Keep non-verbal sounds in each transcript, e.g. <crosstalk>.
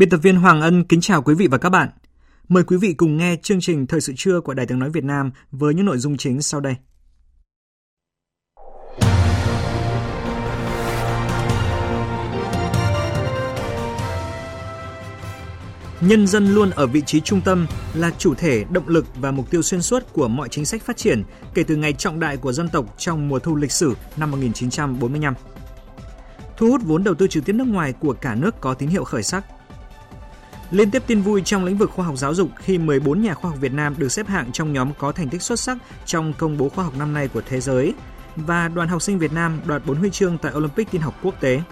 Biên tập viên Hoàng Ân kính chào quý vị và các bạn. Mời quý vị cùng nghe chương trình Thời sự trưa của Đài tiếng nói Việt Nam với những nội dung chính sau đây. Nhân dân luôn ở vị trí trung tâm là chủ thể, động lực và mục tiêu xuyên suốt của mọi chính sách phát triển kể từ ngày trọng đại của dân tộc trong mùa thu lịch sử năm 1945. Thu hút vốn đầu tư trực tiếp nước ngoài của cả nước có tín hiệu khởi sắc – Liên tiếp tin vui trong lĩnh vực khoa học giáo dục khi 14 nhà khoa học Việt Nam được xếp hạng trong nhóm có thành tích xuất sắc trong công bố khoa học năm nay của thế giới và đoàn học sinh Việt Nam đoạt 4 huy chương tại Olympic tin học quốc tế.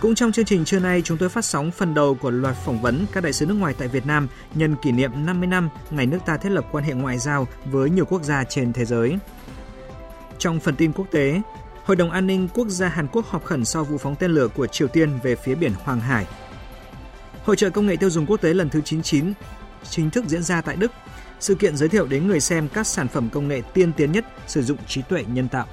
Cũng trong chương trình trưa nay, chúng tôi phát sóng phần đầu của loạt phỏng vấn các đại sứ nước ngoài tại Việt Nam nhân kỷ niệm 50 năm ngày nước ta thiết lập quan hệ ngoại giao với nhiều quốc gia trên thế giới. Trong phần tin quốc tế, Hội đồng An ninh Quốc gia Hàn Quốc họp khẩn sau vụ phóng tên lửa của Triều Tiên về phía biển Hoàng Hải Hội trợ công nghệ tiêu dùng quốc tế lần thứ 99 chính thức diễn ra tại Đức. Sự kiện giới thiệu đến người xem các sản phẩm công nghệ tiên tiến nhất sử dụng trí tuệ nhân tạo.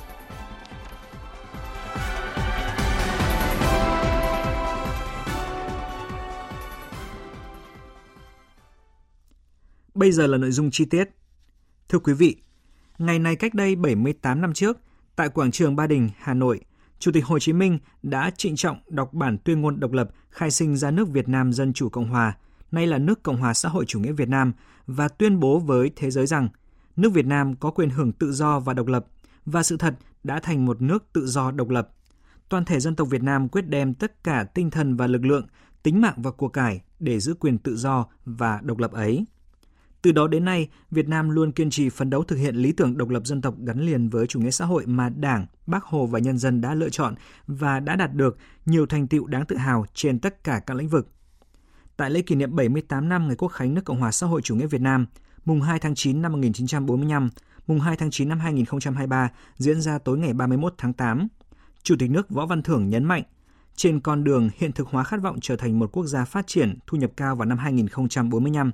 Bây giờ là nội dung chi tiết. Thưa quý vị, ngày này cách đây 78 năm trước, tại quảng trường Ba Đình, Hà Nội, Chủ tịch Hồ Chí Minh đã trịnh trọng đọc bản tuyên ngôn độc lập khai sinh ra nước Việt Nam Dân Chủ Cộng Hòa, nay là nước Cộng hòa xã hội chủ nghĩa Việt Nam và tuyên bố với thế giới rằng nước Việt Nam có quyền hưởng tự do và độc lập và sự thật đã thành một nước tự do độc lập. Toàn thể dân tộc Việt Nam quyết đem tất cả tinh thần và lực lượng, tính mạng và của cải để giữ quyền tự do và độc lập ấy. Từ đó đến nay, Việt Nam luôn kiên trì phấn đấu thực hiện lý tưởng độc lập dân tộc gắn liền với chủ nghĩa xã hội mà Đảng, Bác Hồ và nhân dân đã lựa chọn và đã đạt được nhiều thành tựu đáng tự hào trên tất cả các lĩnh vực. Tại lễ kỷ niệm 78 năm ngày Quốc khánh nước Cộng hòa xã hội chủ nghĩa Việt Nam, mùng 2 tháng 9 năm 1945, mùng 2 tháng 9 năm 2023 diễn ra tối ngày 31 tháng 8. Chủ tịch nước Võ Văn Thưởng nhấn mạnh, trên con đường hiện thực hóa khát vọng trở thành một quốc gia phát triển, thu nhập cao vào năm 2045,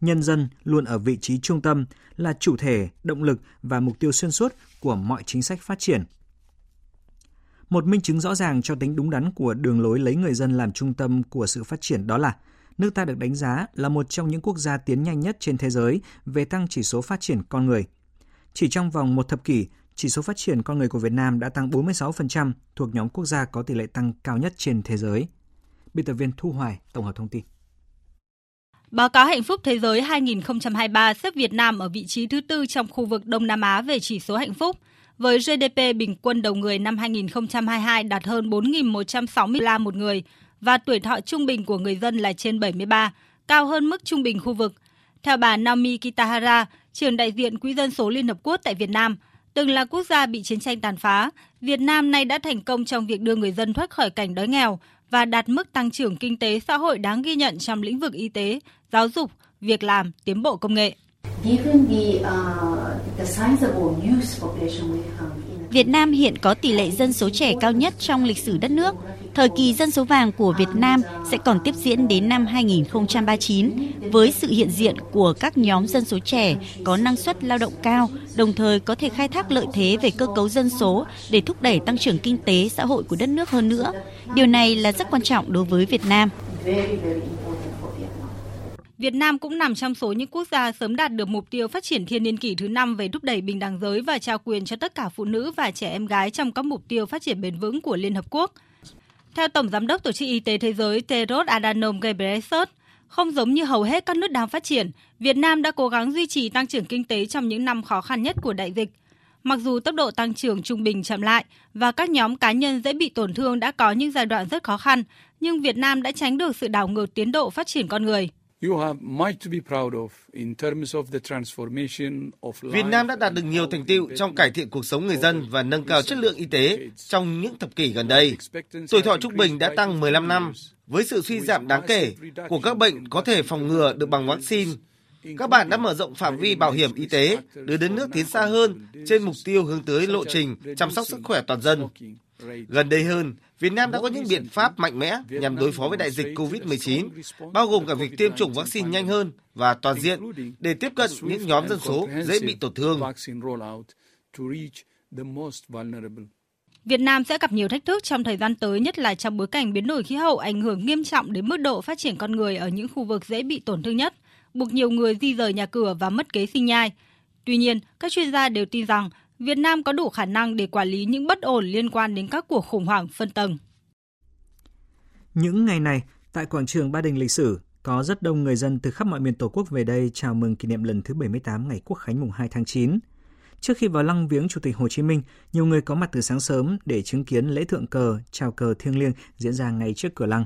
nhân dân luôn ở vị trí trung tâm, là chủ thể, động lực và mục tiêu xuyên suốt của mọi chính sách phát triển. Một minh chứng rõ ràng cho tính đúng đắn của đường lối lấy người dân làm trung tâm của sự phát triển đó là nước ta được đánh giá là một trong những quốc gia tiến nhanh nhất trên thế giới về tăng chỉ số phát triển con người. Chỉ trong vòng một thập kỷ, chỉ số phát triển con người của Việt Nam đã tăng 46%, thuộc nhóm quốc gia có tỷ lệ tăng cao nhất trên thế giới. Biên tập viên Thu Hoài tổng hợp thông tin. Báo cáo Hạnh phúc Thế giới 2023 xếp Việt Nam ở vị trí thứ tư trong khu vực Đông Nam Á về chỉ số hạnh phúc, với GDP bình quân đầu người năm 2022 đạt hơn 4.160 la một người và tuổi thọ trung bình của người dân là trên 73, cao hơn mức trung bình khu vực. Theo bà Naomi Kitahara, trưởng đại diện Quỹ dân số Liên Hợp Quốc tại Việt Nam, từng là quốc gia bị chiến tranh tàn phá, Việt Nam nay đã thành công trong việc đưa người dân thoát khỏi cảnh đói nghèo và đạt mức tăng trưởng kinh tế xã hội đáng ghi nhận trong lĩnh vực y tế, giáo dục, việc làm, tiến bộ công nghệ. Việt Nam hiện có tỷ lệ dân số trẻ cao nhất trong lịch sử đất nước. Thời kỳ dân số vàng của Việt Nam sẽ còn tiếp diễn đến năm 2039 với sự hiện diện của các nhóm dân số trẻ có năng suất lao động cao, đồng thời có thể khai thác lợi thế về cơ cấu dân số để thúc đẩy tăng trưởng kinh tế xã hội của đất nước hơn nữa. Điều này là rất quan trọng đối với Việt Nam. Việt Nam cũng nằm trong số những quốc gia sớm đạt được mục tiêu phát triển thiên niên kỷ thứ năm về thúc đẩy bình đẳng giới và trao quyền cho tất cả phụ nữ và trẻ em gái trong các mục tiêu phát triển bền vững của Liên Hợp Quốc. Theo Tổng Giám đốc Tổ chức Y tế Thế giới Tedros Adhanom Ghebreyesus, không giống như hầu hết các nước đang phát triển, Việt Nam đã cố gắng duy trì tăng trưởng kinh tế trong những năm khó khăn nhất của đại dịch. Mặc dù tốc độ tăng trưởng trung bình chậm lại và các nhóm cá nhân dễ bị tổn thương đã có những giai đoạn rất khó khăn, nhưng Việt Nam đã tránh được sự đảo ngược tiến độ phát triển con người. Việt Nam đã đạt được nhiều thành tựu trong cải thiện cuộc sống người dân và nâng cao chất lượng y tế trong những thập kỷ gần đây. Tuổi thọ trung bình đã tăng 15 năm, với sự suy giảm đáng kể của các bệnh có thể phòng ngừa được bằng vaccine. Các bạn đã mở rộng phạm vi bảo hiểm y tế, đưa đến nước tiến xa hơn trên mục tiêu hướng tới lộ trình chăm sóc sức khỏe toàn dân. Gần đây hơn, Việt Nam đã có những biện pháp mạnh mẽ nhằm đối phó với đại dịch COVID-19, bao gồm cả việc tiêm chủng vaccine nhanh hơn và toàn diện để tiếp cận những nhóm dân số dễ bị tổn thương. Việt Nam sẽ gặp nhiều thách thức trong thời gian tới, nhất là trong bối cảnh biến đổi khí hậu ảnh hưởng nghiêm trọng đến mức độ phát triển con người ở những khu vực dễ bị tổn thương nhất, buộc nhiều người di rời nhà cửa và mất kế sinh nhai. Tuy nhiên, các chuyên gia đều tin rằng Việt Nam có đủ khả năng để quản lý những bất ổn liên quan đến các cuộc khủng hoảng phân tầng. Những ngày này, tại quảng trường Ba Đình lịch sử, có rất đông người dân từ khắp mọi miền Tổ quốc về đây chào mừng kỷ niệm lần thứ 78 ngày Quốc khánh mùng 2 tháng 9. Trước khi vào lăng viếng Chủ tịch Hồ Chí Minh, nhiều người có mặt từ sáng sớm để chứng kiến lễ thượng cờ, chào cờ thiêng liêng diễn ra ngay trước cửa lăng.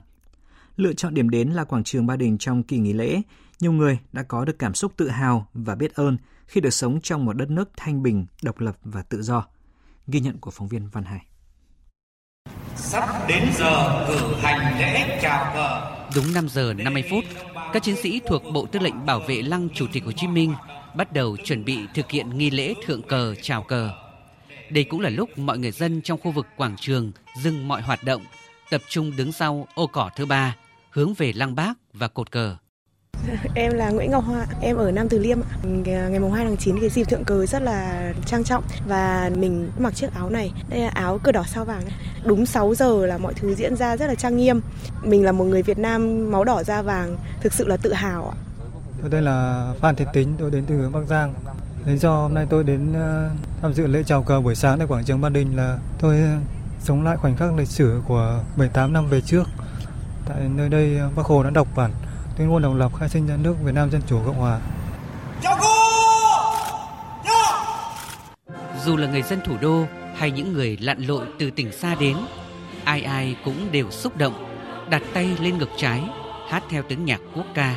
Lựa chọn điểm đến là quảng trường Ba Đình trong kỳ nghỉ lễ, nhiều người đã có được cảm xúc tự hào và biết ơn khi được sống trong một đất nước thanh bình, độc lập và tự do. Ghi nhận của phóng viên Văn Hải. Sắp đến giờ cử hành lễ chào cờ. Đúng 5 giờ 50 phút, các chiến sĩ thuộc Bộ Tư lệnh Bảo vệ Lăng Chủ tịch Hồ Chí Minh bắt đầu chuẩn bị thực hiện nghi lễ thượng cờ chào cờ. Đây cũng là lúc mọi người dân trong khu vực quảng trường dừng mọi hoạt động, tập trung đứng sau ô cỏ thứ ba, hướng về lăng bác và cột cờ. <laughs> Em là Nguyễn Ngọc Hoa, em ở Nam Từ Liêm. Ờ, ngày mùng 2 tháng 9 cái dịp thượng cờ rất là trang trọng và mình mặc chiếc áo này. Đây là áo cờ đỏ sao vàng. Đúng 6 giờ là mọi thứ diễn ra rất là trang nghiêm. Mình là một người Việt Nam máu đỏ da vàng, thực sự là tự hào ạ. Tôi đây là Phan Thiện Tính, tôi đến từ hướng Bắc Giang. Lý do hôm nay tôi đến ờ, tham dự lễ chào cờ buổi sáng tại quảng trường Ba Đình là tôi ờ, sống lại khoảnh khắc lịch sử của 18 năm về trước. Tại nơi đây Bác Hồ đã đọc bản tuyên ngôn độc lập khai sinh ra nước Việt Nam Dân Chủ Cộng Hòa. Dù là người dân thủ đô hay những người lặn lội từ tỉnh xa đến, ai ai cũng đều xúc động, đặt tay lên ngực trái, hát theo tiếng nhạc quốc ca.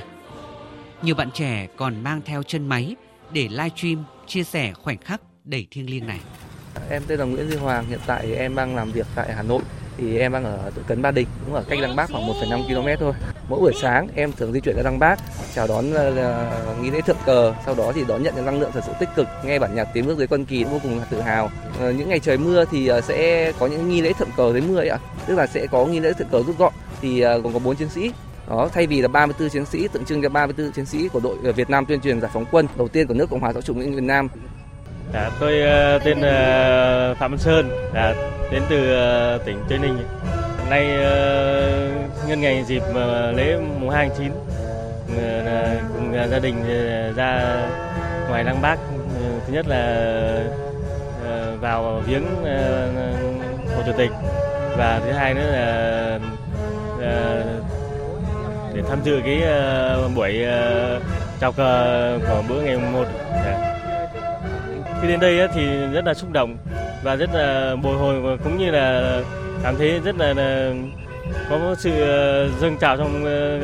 Nhiều bạn trẻ còn mang theo chân máy để live stream chia sẻ khoảnh khắc đầy thiêng liêng này. Em tên là Nguyễn Duy Hoàng, hiện tại em đang làm việc tại Hà Nội thì em đang ở tự cấn Ba Đình, cũng ở cách Lăng Bác khoảng 1,5 km thôi. Mỗi buổi sáng em thường di chuyển ra Lăng Bác, chào đón uh, nghi lễ thượng cờ, sau đó thì đón nhận những năng lượng thật sự tích cực, nghe bản nhạc tiếng nước dưới quân kỳ vô cùng là tự hào. Uh, những ngày trời mưa thì uh, sẽ có những nghi lễ thượng cờ dưới mưa ấy ạ, tức là sẽ có nghi lễ thượng cờ rút gọn thì uh, gồm có bốn chiến sĩ đó thay vì là 34 chiến sĩ tượng trưng cho 34 chiến sĩ của đội Việt Nam tuyên truyền giải phóng quân đầu tiên của nước Cộng hòa xã chủ nghĩa Việt Nam Dạ, tôi ờ, tên là Phạm Văn Sơn, dạ, đến từ ờ, tỉnh Tây Ninh. Nay nhân ngày dịp lễ mùng 2 tháng 9 cùng gia đình ra ngoài Lăng Bác. Thứ nhất là vào viếng Hồ Chủ tịch và thứ hai nữa là để tham dự cái buổi chào cờ của bữa ngày 1 dạ khi đến đây thì rất là xúc động và rất là bồi hồi cũng như là cảm thấy rất là, có sự ờ, dâng trào trong ờ,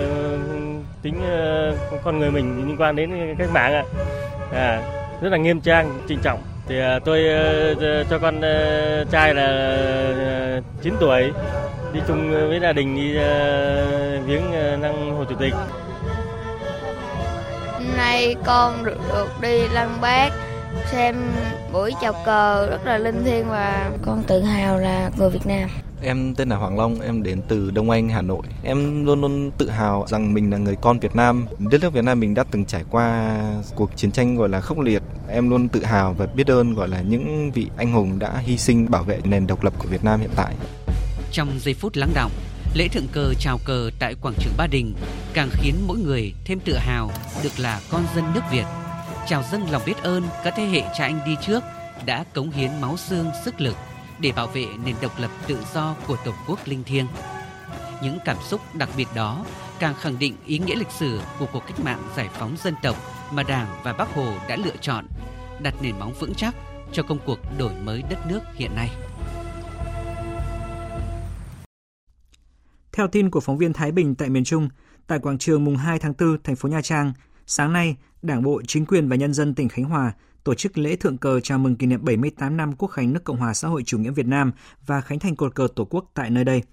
tính ờ, con người mình liên quan đến cách mạng ạ. À, rất là nghiêm trang trinh trọng. Thì tôi cho con trai là 9 tuổi đi chung với gia đình đi viếng lăng hồ chủ tịch. Nay con được, được đi lăng bác xem buổi chào cờ rất là linh thiêng và con tự hào là người Việt Nam. Em tên là Hoàng Long, em đến từ Đông Anh, Hà Nội. Em luôn luôn tự hào rằng mình là người con Việt Nam. Đất nước Việt Nam mình đã từng trải qua cuộc chiến tranh gọi là khốc liệt. Em luôn tự hào và biết ơn gọi là những vị anh hùng đã hy sinh bảo vệ nền độc lập của Việt Nam hiện tại. Trong giây phút lắng động, lễ thượng cờ chào cờ tại quảng trường Ba Đình càng khiến mỗi người thêm tự hào được là con dân nước Việt chào dâng lòng biết ơn các thế hệ cha anh đi trước đã cống hiến máu xương sức lực để bảo vệ nền độc lập tự do của Tổ quốc linh thiêng. Những cảm xúc đặc biệt đó càng khẳng định ý nghĩa lịch sử của cuộc cách mạng giải phóng dân tộc mà Đảng và Bác Hồ đã lựa chọn, đặt nền móng vững chắc cho công cuộc đổi mới đất nước hiện nay. Theo tin của phóng viên Thái Bình tại miền Trung, tại quảng trường mùng 2 tháng 4, thành phố Nha Trang, sáng nay, Đảng bộ, chính quyền và nhân dân tỉnh Khánh Hòa tổ chức lễ thượng cờ chào mừng kỷ niệm 78 năm Quốc khánh nước Cộng hòa xã hội chủ nghĩa Việt Nam và khánh thành cột cờ Tổ quốc tại nơi đây.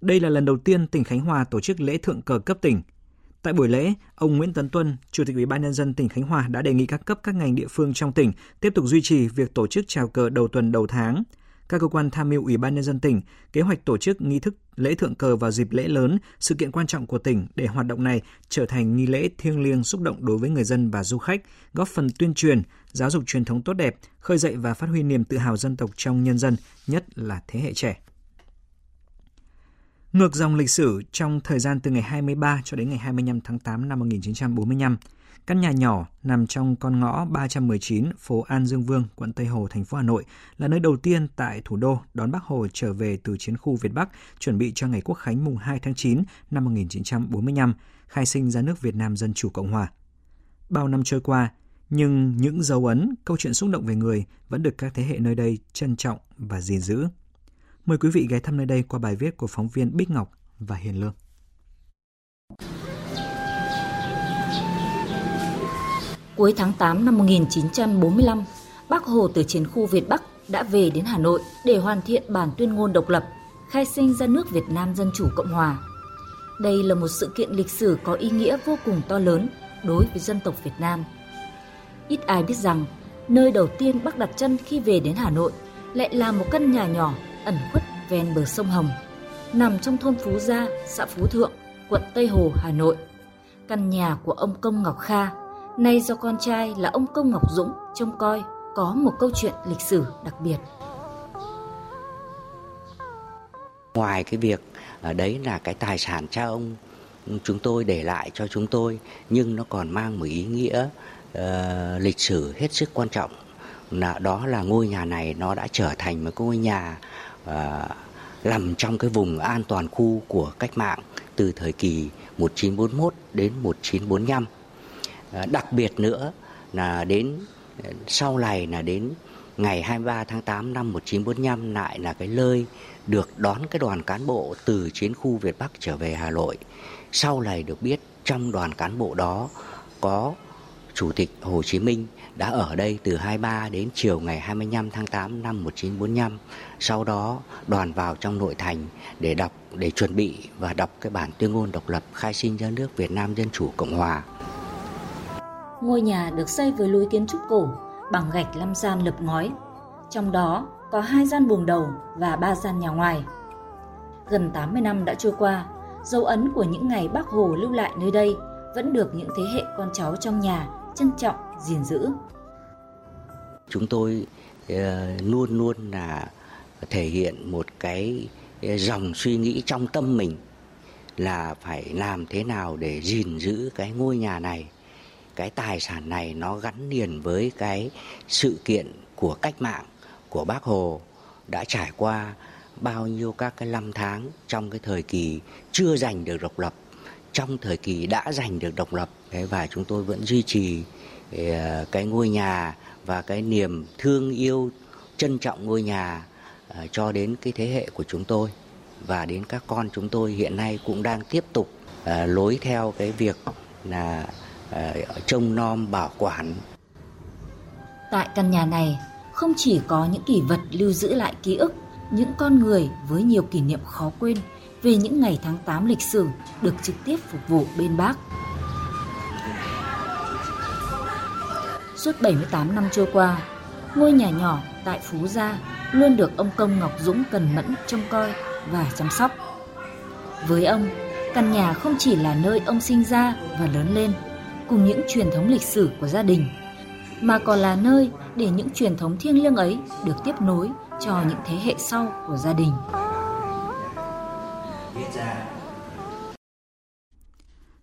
Đây là lần đầu tiên tỉnh Khánh Hòa tổ chức lễ thượng cờ cấp tỉnh. Tại buổi lễ, ông Nguyễn Tấn Tuân, Chủ tịch Ủy ban nhân dân tỉnh Khánh Hòa đã đề nghị các cấp các ngành địa phương trong tỉnh tiếp tục duy trì việc tổ chức chào cờ đầu tuần đầu tháng, các cơ quan tham mưu Ủy ban nhân dân tỉnh kế hoạch tổ chức nghi thức lễ thượng cờ vào dịp lễ lớn, sự kiện quan trọng của tỉnh để hoạt động này trở thành nghi lễ thiêng liêng xúc động đối với người dân và du khách, góp phần tuyên truyền, giáo dục truyền thống tốt đẹp, khơi dậy và phát huy niềm tự hào dân tộc trong nhân dân, nhất là thế hệ trẻ. Ngược dòng lịch sử trong thời gian từ ngày 23 cho đến ngày 25 tháng 8 năm 1945, Căn nhà nhỏ nằm trong con ngõ 319 phố An Dương Vương, quận Tây Hồ, thành phố Hà Nội là nơi đầu tiên tại thủ đô đón Bác Hồ trở về từ chiến khu Việt Bắc, chuẩn bị cho ngày Quốc khánh mùng 2 tháng 9 năm 1945, khai sinh ra nước Việt Nam Dân Chủ Cộng Hòa. Bao năm trôi qua, nhưng những dấu ấn, câu chuyện xúc động về người vẫn được các thế hệ nơi đây trân trọng và gìn giữ. Mời quý vị ghé thăm nơi đây qua bài viết của phóng viên Bích Ngọc và Hiền Lương. Cuối tháng 8 năm 1945, Bác Hồ từ chiến khu Việt Bắc đã về đến Hà Nội để hoàn thiện bản tuyên ngôn độc lập, khai sinh ra nước Việt Nam Dân Chủ Cộng Hòa. Đây là một sự kiện lịch sử có ý nghĩa vô cùng to lớn đối với dân tộc Việt Nam. Ít ai biết rằng, nơi đầu tiên bác đặt chân khi về đến Hà Nội lại là một căn nhà nhỏ ẩn khuất ven bờ sông Hồng, nằm trong thôn Phú Gia, xã Phú Thượng, quận Tây Hồ, Hà Nội. Căn nhà của ông Công Ngọc Kha, Nay do con trai là ông Công Ngọc Dũng trông coi có một câu chuyện lịch sử đặc biệt. Ngoài cái việc ở đấy là cái tài sản cha ông ừ, chúng tôi để lại cho chúng tôi nhưng nó còn mang một ý nghĩa uh, lịch sử hết sức quan trọng là đó là ngôi nhà này nó đã trở thành một ngôi nhà uh, nằm trong cái vùng an toàn khu của cách mạng từ thời kỳ 1941 đến 1945 À, đặc biệt nữa là đến ờ, sau này là đến ngày 23 tháng 8 năm 1945 lại là cái nơi được đón cái đoàn cán bộ từ chiến khu Việt Bắc trở về Hà Nội. Sau này được biết trong đoàn cán bộ đó có Chủ tịch Hồ Chí Minh đã ở đây từ 23 đến chiều ngày 25 tháng 8 năm 1945. Sau đó đoàn vào trong nội thành để đọc, để chuẩn bị và đọc cái bản tuyên ngôn độc lập khai sinh ra nước Việt Nam Dân Chủ Cộng Hòa. Ngôi nhà được xây với lối kiến trúc cổ bằng gạch lăm gian lợp ngói. Trong đó có hai gian buồng đầu và ba gian nhà ngoài. Gần 80 năm đã trôi qua, dấu ấn của những ngày Bác Hồ lưu lại nơi đây vẫn được những thế hệ con cháu trong nhà trân trọng, gìn giữ. Chúng tôi ờ, luôn luôn là thể hiện một cái ờ, dòng suy nghĩ trong tâm mình là phải làm thế nào để gìn giữ cái ngôi nhà này cái tài sản này nó gắn liền với cái sự kiện của cách mạng của bác hồ đã trải qua bao nhiêu các cái năm tháng trong cái thời kỳ chưa giành được độc lập, trong thời kỳ đã giành được độc lập. Và chúng tôi vẫn duy trì ờ, cái ngôi nhà và cái niềm thương yêu, trân trọng ngôi nhà ờ, cho đến cái thế hệ của chúng tôi. Và đến các con chúng tôi hiện nay cũng đang tiếp tục ờ, lối theo cái việc là Ờ, trông nom bảo quản. Tại căn nhà này không chỉ có những kỷ vật lưu giữ lại ký ức, những con người với nhiều kỷ niệm khó quên về những ngày tháng 8 lịch sử được trực tiếp phục vụ bên bác. Suốt 78 năm trôi qua, ngôi nhà nhỏ tại Phú Gia luôn được ông Công Ngọc Dũng cần mẫn trông coi và chăm sóc. Với ông, căn nhà không chỉ là nơi ông sinh ra và lớn lên – cùng những truyền thống lịch sử của gia đình, mà còn là nơi để những truyền thống thiêng liêng ấy được tiếp nối cho những thế hệ sau của gia đình.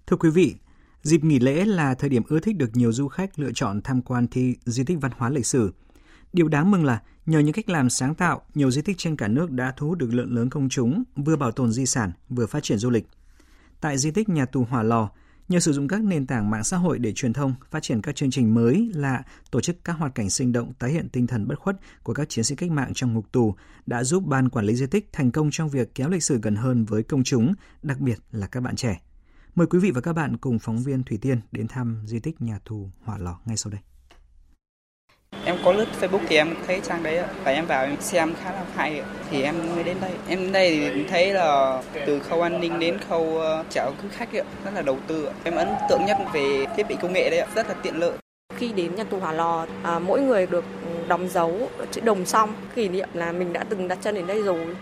Thưa quý vị, dịp nghỉ lễ là thời điểm ưa thích được nhiều du khách lựa chọn tham quan thi di tích văn hóa lịch sử. Điều đáng mừng là nhờ những cách làm sáng tạo, nhiều di tích trên cả nước đã thu hút được lượng lớn công chúng, vừa bảo tồn di sản, vừa phát triển du lịch. Tại di tích nhà tù Hỏa Lò, Nhờ sử dụng các nền tảng mạng xã hội để truyền thông, phát triển các chương trình mới lạ, tổ chức các hoạt cảnh sinh động tái hiện tinh thần bất khuất của các chiến sĩ cách mạng trong ngục tù đã giúp ban quản lý di tích thành công trong việc kéo lịch sử gần hơn với công chúng, đặc biệt là các bạn trẻ. Mời quý vị và các bạn cùng phóng viên Thủy Tiên đến thăm di tích nhà tù Hỏa Lò ngay sau đây. Em có lướt Facebook thì em thấy trang đấy và em vào em xem khá là hay thì em mới đến đây. Em đến đây thì thấy là từ khâu an ninh đến khâu ờ, chào cứ khách rất là đầu tư. Em ấn tượng nhất về thiết bị công nghệ đấy rất là tiện lợi. Khi đến nhà tù Hỏa Lò, à, mỗi người được đóng dấu chữ đồng xong kỷ niệm là mình đã từng đặt chân đến đây rồi.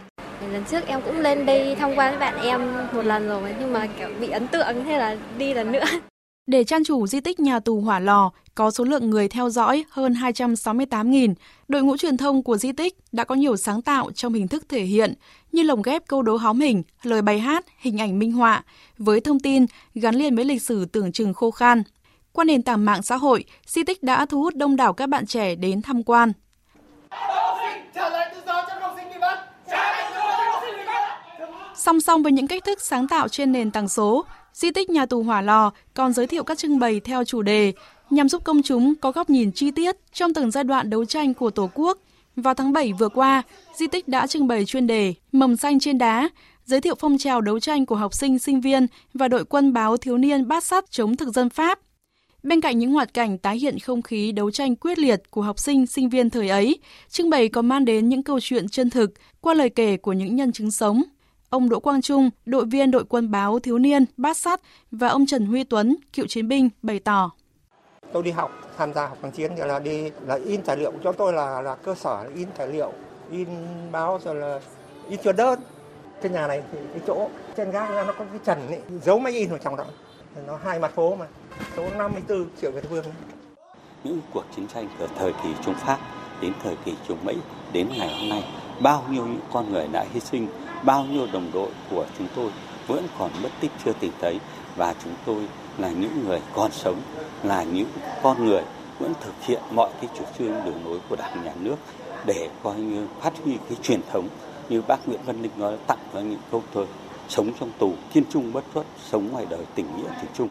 Lần trước em cũng lên đây tham quan với bạn em một lần rồi nhưng mà kiểu bị ấn tượng thế là đi lần nữa. Để trang chủ di tích nhà tù Hỏa Lò có số lượng người theo dõi hơn 268.000, đội ngũ truyền thông của di tích đã có nhiều sáng tạo trong hình thức thể hiện như lồng ghép câu đố hóm hình, lời bài hát, hình ảnh minh họa với thông tin gắn liền với lịch sử tưởng chừng khô khan. Qua nền tảng mạng xã hội, di tích đã thu hút đông đảo các bạn trẻ đến tham quan. Song song với những cách thức sáng tạo trên nền tảng số, di tích nhà tù Hỏa Lò còn giới thiệu các trưng bày theo chủ đề nhằm giúp công chúng có góc nhìn chi tiết trong từng giai đoạn đấu tranh của Tổ quốc. Vào tháng 7 vừa qua, di tích đã trưng bày chuyên đề Mầm xanh trên đá, giới thiệu phong trào đấu tranh của học sinh, sinh viên và đội quân báo thiếu niên bát sắt chống thực dân Pháp. Bên cạnh những hoạt cảnh tái hiện không khí đấu tranh quyết liệt của học sinh, sinh viên thời ấy, trưng bày còn mang đến những câu chuyện chân thực qua lời kể của những nhân chứng sống. Ông Đỗ Quang Trung, đội viên đội quân báo thiếu niên Bát Sắt và ông Trần Huy Tuấn, cựu chiến binh bày tỏ. Tôi đi học, tham gia học kháng chiến là đi là in tài liệu cho tôi là là cơ sở là in tài liệu, in báo rồi là in truyền đơn. Cái nhà này thì cái chỗ trên gác nó có cái trần ấy, giấu máy in vào trong đó. Nó hai mặt phố mà, số 54 triệu Việt Vương. Những cuộc chiến tranh từ thời kỳ Trung Pháp đến thời kỳ Trung Mỹ đến ngày hôm nay, bao nhiêu những con người đã hy sinh bao nhiêu đồng đội của chúng tôi vẫn còn mất tích chưa tìm thấy và chúng tôi là những người còn sống là những con người vẫn thực hiện mọi cái chủ trương đường lối của đảng nhà nước để coi như phát huy cái truyền thống như bác Nguyễn Văn Linh nói tặng cho những câu thơ sống trong tù kiên trung bất khuất sống ngoài đời tình nghĩa thủy chung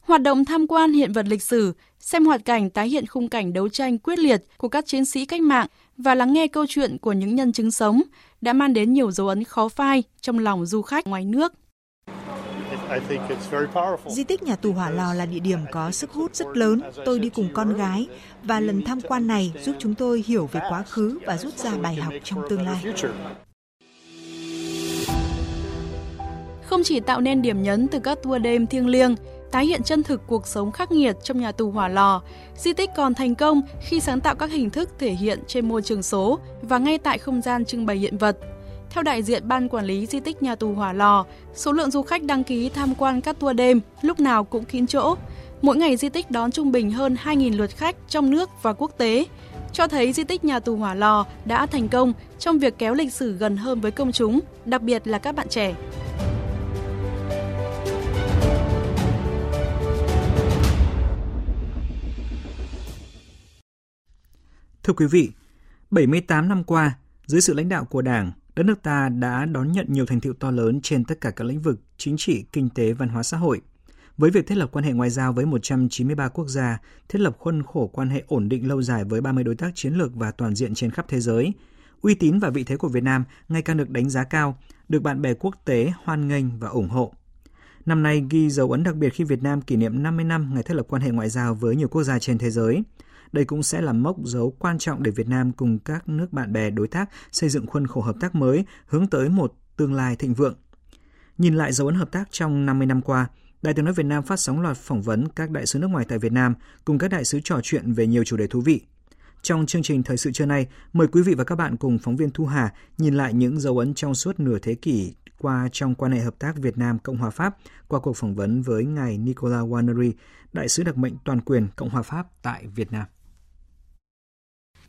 Hoạt động tham quan hiện vật lịch sử, xem hoạt cảnh tái hiện khung cảnh đấu tranh quyết liệt của các chiến sĩ cách mạng và lắng nghe câu chuyện của những nhân chứng sống đã mang đến nhiều dấu ấn khó phai trong lòng du khách ngoài nước. Di tích nhà tù Hỏa Lò là địa điểm có sức hút rất lớn. Tôi đi cùng con gái và lần tham quan này giúp chúng tôi hiểu về quá khứ và rút ra bài học trong tương lai. Không chỉ tạo nên điểm nhấn từ các tour đêm thiêng liêng, tái hiện chân thực cuộc sống khắc nghiệt trong nhà tù hỏa lò, di tích còn thành công khi sáng tạo các hình thức thể hiện trên môi trường số và ngay tại không gian trưng bày hiện vật. Theo đại diện Ban Quản lý Di tích Nhà tù Hỏa Lò, số lượng du khách đăng ký tham quan các tour đêm lúc nào cũng kín chỗ. Mỗi ngày di tích đón trung bình hơn 2.000 lượt khách trong nước và quốc tế, cho thấy di tích Nhà tù Hỏa Lò đã thành công trong việc kéo lịch sử gần hơn với công chúng, đặc biệt là các bạn trẻ. Thưa quý vị, 78 năm qua, dưới sự lãnh đạo của Đảng, đất nước ta đã đón nhận nhiều thành tựu to lớn trên tất cả các lĩnh vực chính trị, kinh tế, văn hóa xã hội. Với việc thiết lập quan hệ ngoại giao với 193 quốc gia, thiết lập khuôn khổ quan hệ ổn định lâu dài với 30 đối tác chiến lược và toàn diện trên khắp thế giới, uy tín và vị thế của Việt Nam ngày càng được đánh giá cao, được bạn bè quốc tế hoan nghênh và ủng hộ. Năm nay ghi dấu ấn đặc biệt khi Việt Nam kỷ niệm 50 năm ngày thiết lập quan hệ ngoại giao với nhiều quốc gia trên thế giới – đây cũng sẽ là mốc dấu quan trọng để Việt Nam cùng các nước bạn bè đối tác xây dựng khuôn khổ hợp tác mới hướng tới một tương lai thịnh vượng. Nhìn lại dấu ấn hợp tác trong 50 năm qua, Đài tiếng nói Việt Nam phát sóng loạt phỏng vấn các đại sứ nước ngoài tại Việt Nam cùng các đại sứ trò chuyện về nhiều chủ đề thú vị. Trong chương trình thời sự trưa nay, mời quý vị và các bạn cùng phóng viên Thu Hà nhìn lại những dấu ấn trong suốt nửa thế kỷ qua trong quan hệ hợp tác Việt Nam Cộng hòa Pháp qua cuộc phỏng vấn với ngài Nicola Wannery, đại sứ đặc mệnh toàn quyền Cộng hòa Pháp tại Việt Nam.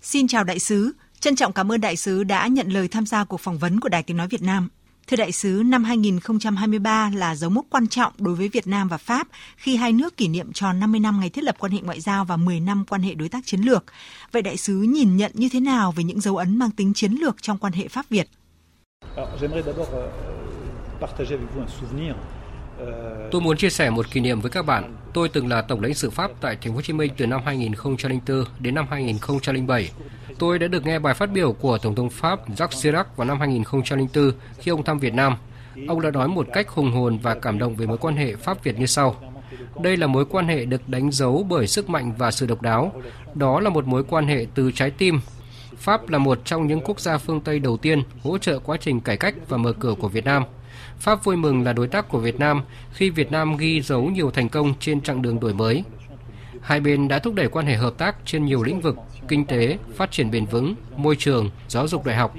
Xin chào đại sứ, trân trọng cảm ơn đại sứ đã nhận lời tham gia cuộc phỏng vấn của Đài Tiếng Nói Việt Nam. Thưa đại sứ, năm 2023 là dấu mốc quan trọng đối với Việt Nam và Pháp khi hai nước kỷ niệm tròn 50 năm ngày thiết lập quan hệ ngoại giao và 10 năm quan hệ đối tác chiến lược. Vậy đại sứ nhìn nhận như thế nào về những dấu ấn mang tính chiến lược trong quan hệ j'aimerais d'abord euh, souvenir Tôi muốn chia sẻ một kỷ niệm với các bạn. Tôi từng là tổng lãnh sự Pháp tại Thành phố Hồ Chí Minh từ năm 2004 đến năm 2007. Tôi đã được nghe bài phát biểu của Tổng thống Pháp Jacques Chirac vào năm 2004 khi ông thăm Việt Nam. Ông đã nói một cách hùng hồn và cảm động về mối quan hệ Pháp-Việt như sau. Đây là mối quan hệ được đánh dấu bởi sức mạnh và sự độc đáo. Đó là một mối quan hệ từ trái tim. Pháp là một trong những quốc gia phương Tây đầu tiên hỗ trợ quá trình cải cách và mở cửa của Việt Nam. Pháp vui mừng là đối tác của Việt Nam khi Việt Nam ghi dấu nhiều thành công trên chặng đường đổi mới. Hai bên đã thúc đẩy quan hệ hợp tác trên nhiều lĩnh vực kinh tế, phát triển bền vững, môi trường, giáo dục đại học.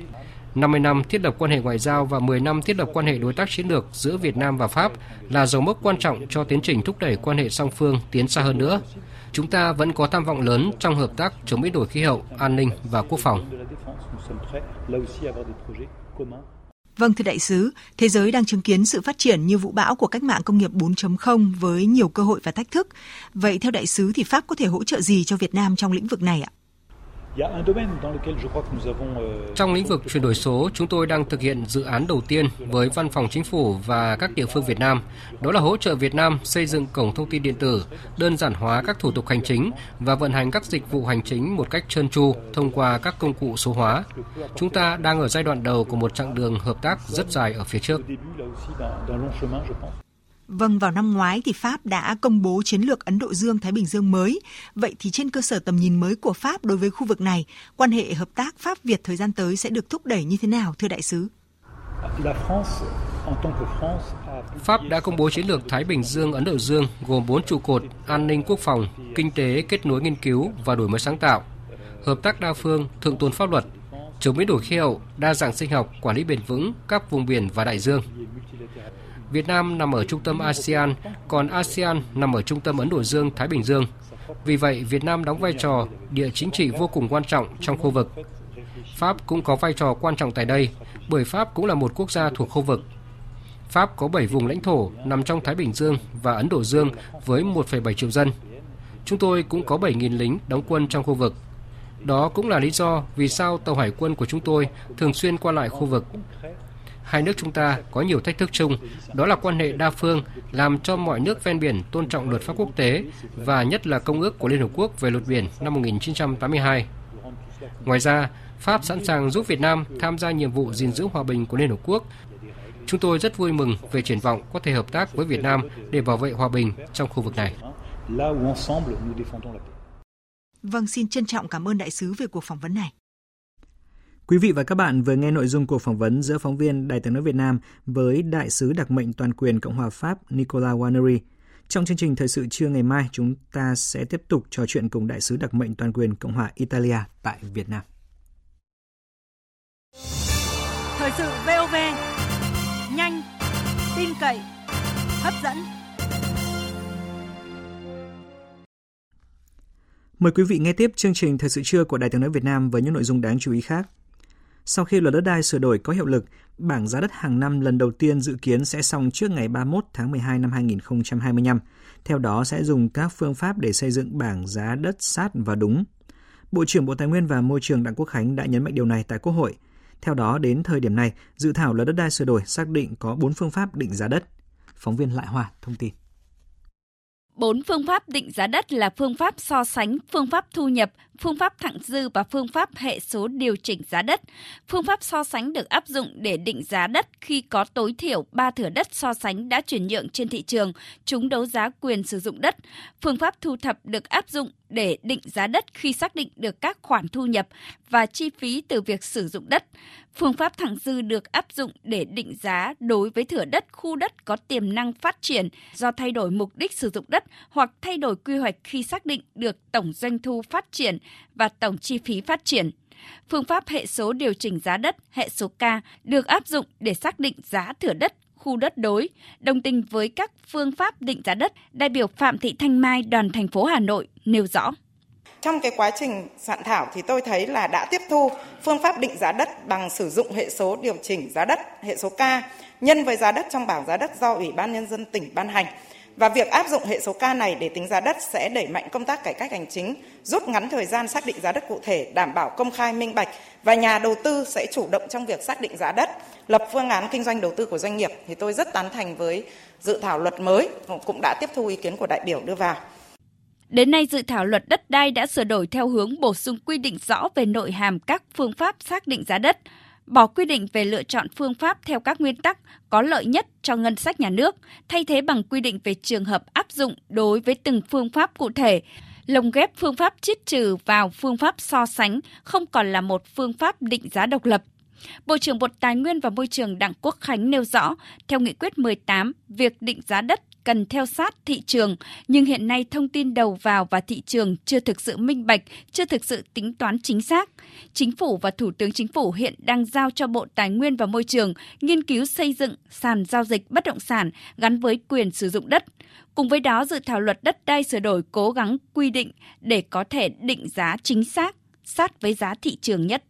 50 năm thiết lập quan hệ ngoại giao và 10 năm thiết lập quan hệ đối tác chiến lược giữa Việt Nam và Pháp là dấu mốc quan trọng cho tiến trình thúc đẩy quan hệ song phương tiến xa hơn nữa. Chúng ta vẫn có tham vọng lớn trong hợp tác chống biến đổi khí hậu, an ninh và quốc phòng. Vâng thưa đại sứ, thế giới đang chứng kiến sự phát triển như vũ bão của cách mạng công nghiệp 4.0 với nhiều cơ hội và thách thức. Vậy theo đại sứ thì Pháp có thể hỗ trợ gì cho Việt Nam trong lĩnh vực này ạ? Trong lĩnh vực chuyển đổi số, chúng tôi đang thực hiện dự án đầu tiên với Văn phòng Chính phủ và các địa phương Việt Nam. Đó là hỗ trợ Việt Nam xây dựng cổng thông tin điện tử, đơn giản hóa các thủ tục hành chính và vận hành các dịch vụ hành chính một cách trơn tru thông qua các công cụ số hóa. Chúng ta đang ở giai đoạn đầu của một chặng đường hợp tác rất dài ở phía trước. Vâng, vào năm ngoái thì Pháp đã công bố chiến lược Ấn Độ Dương-Thái Bình Dương mới. Vậy thì trên cơ sở tầm nhìn mới của Pháp đối với khu vực này, quan hệ hợp tác Pháp-Việt thời gian tới sẽ được thúc đẩy như thế nào, thưa đại sứ? Pháp đã công bố chiến lược Thái Bình Dương Ấn Độ Dương gồm 4 trụ cột: an ninh quốc phòng, kinh tế, kết nối nghiên cứu và đổi mới sáng tạo, hợp tác đa phương, thượng tôn pháp luật, chống biến đổi khí hậu, đa dạng sinh học, quản lý bền vững các vùng biển và đại dương. Việt Nam nằm ở trung tâm ASEAN, còn ASEAN nằm ở trung tâm Ấn Độ Dương, Thái Bình Dương. Vì vậy, Việt Nam đóng vai trò địa chính trị vô cùng quan trọng trong khu vực. Pháp cũng có vai trò quan trọng tại đây, bởi Pháp cũng là một quốc gia thuộc khu vực. Pháp có 7 vùng lãnh thổ nằm trong Thái Bình Dương và Ấn Độ Dương với 1,7 triệu dân. Chúng tôi cũng có 7.000 lính đóng quân trong khu vực. Đó cũng là lý do vì sao tàu hải quân của chúng tôi thường xuyên qua lại khu vực hai nước chúng ta có nhiều thách thức chung, đó là quan hệ đa phương làm cho mọi nước ven biển tôn trọng luật pháp quốc tế và nhất là Công ước của Liên Hợp Quốc về luật biển năm 1982. Ngoài ra, Pháp sẵn sàng giúp Việt Nam tham gia nhiệm vụ gìn giữ hòa bình của Liên Hợp Quốc. Chúng tôi rất vui mừng về triển vọng có thể hợp tác với Việt Nam để bảo vệ hòa bình trong khu vực này. Vâng, xin trân trọng cảm ơn đại sứ về cuộc phỏng vấn này. Quý vị và các bạn vừa nghe nội dung cuộc phỏng vấn giữa phóng viên Đài tiếng nói Việt Nam với Đại sứ đặc mệnh toàn quyền Cộng hòa Pháp Nicola Waneri. Trong chương trình Thời sự trưa ngày mai, chúng ta sẽ tiếp tục trò chuyện cùng Đại sứ đặc mệnh toàn quyền Cộng hòa Italia tại Việt Nam. Thời sự VOV, nhanh, tin cậy, hấp dẫn. Mời quý vị nghe tiếp chương trình Thời sự trưa của Đài tiếng nói Việt Nam với những nội dung đáng chú ý khác. Sau khi luật đất đai sửa đổi có hiệu lực, bảng giá đất hàng năm lần đầu tiên dự kiến sẽ xong trước ngày 31 tháng 12 năm 2025. Theo đó sẽ dùng các phương pháp để xây dựng bảng giá đất sát và đúng. Bộ trưởng Bộ Tài nguyên và Môi trường Đặng Quốc Khánh đã nhấn mạnh điều này tại Quốc hội. Theo đó, đến thời điểm này, dự thảo luật đất đai sửa đổi xác định có 4 phương pháp định giá đất. Phóng viên Lại Hòa thông tin. Bốn phương pháp định giá đất là phương pháp so sánh, phương pháp thu nhập, phương pháp thặng dư và phương pháp hệ số điều chỉnh giá đất. Phương pháp so sánh được áp dụng để định giá đất khi có tối thiểu 3 thửa đất so sánh đã chuyển nhượng trên thị trường, chúng đấu giá quyền sử dụng đất. Phương pháp thu thập được áp dụng để định giá đất khi xác định được các khoản thu nhập và chi phí từ việc sử dụng đất. Phương pháp thẳng dư được áp dụng để định giá đối với thửa đất, khu đất có tiềm năng phát triển do thay đổi mục đích sử dụng đất hoặc thay đổi quy hoạch khi xác định được tổng doanh thu phát triển và tổng chi phí phát triển. Phương pháp hệ số điều chỉnh giá đất, hệ số K được áp dụng để xác định giá thửa đất, khu đất đối, đồng tình với các phương pháp định giá đất, đại biểu Phạm Thị Thanh Mai đoàn thành phố Hà Nội nêu rõ. Trong cái quá trình soạn thảo thì tôi thấy là đã tiếp thu phương pháp định giá đất bằng sử dụng hệ số điều chỉnh giá đất, hệ số K, nhân với giá đất trong bảng giá đất do Ủy ban Nhân dân tỉnh ban hành. Và việc áp dụng hệ số K này để tính giá đất sẽ đẩy mạnh công tác cải cách hành chính, rút ngắn thời gian xác định giá đất cụ thể, đảm bảo công khai minh bạch. Và nhà đầu tư sẽ chủ động trong việc xác định giá đất, lập phương án kinh doanh đầu tư của doanh nghiệp. Thì tôi rất tán thành với dự thảo luật mới cũng đã tiếp thu ý kiến của đại biểu đưa vào. Đến nay, dự thảo luật đất đai đã sửa đổi theo hướng bổ sung quy định rõ về nội hàm các phương pháp xác định giá đất, bỏ quy định về lựa chọn phương pháp theo các nguyên tắc có lợi nhất cho ngân sách nhà nước, thay thế bằng quy định về trường hợp áp dụng đối với từng phương pháp cụ thể, lồng ghép phương pháp chiết trừ vào phương pháp so sánh không còn là một phương pháp định giá độc lập. Bộ trưởng Bộ Tài nguyên và Môi trường Đặng Quốc Khánh nêu rõ, theo nghị quyết 18, việc định giá đất cần theo sát thị trường, nhưng hiện nay thông tin đầu vào và thị trường chưa thực sự minh bạch, chưa thực sự tính toán chính xác. Chính phủ và Thủ tướng Chính phủ hiện đang giao cho Bộ Tài nguyên và Môi trường nghiên cứu xây dựng sàn giao dịch bất động sản gắn với quyền sử dụng đất. Cùng với đó, dự thảo luật đất đai sửa đổi cố gắng quy định để có thể định giá chính xác, sát với giá thị trường nhất.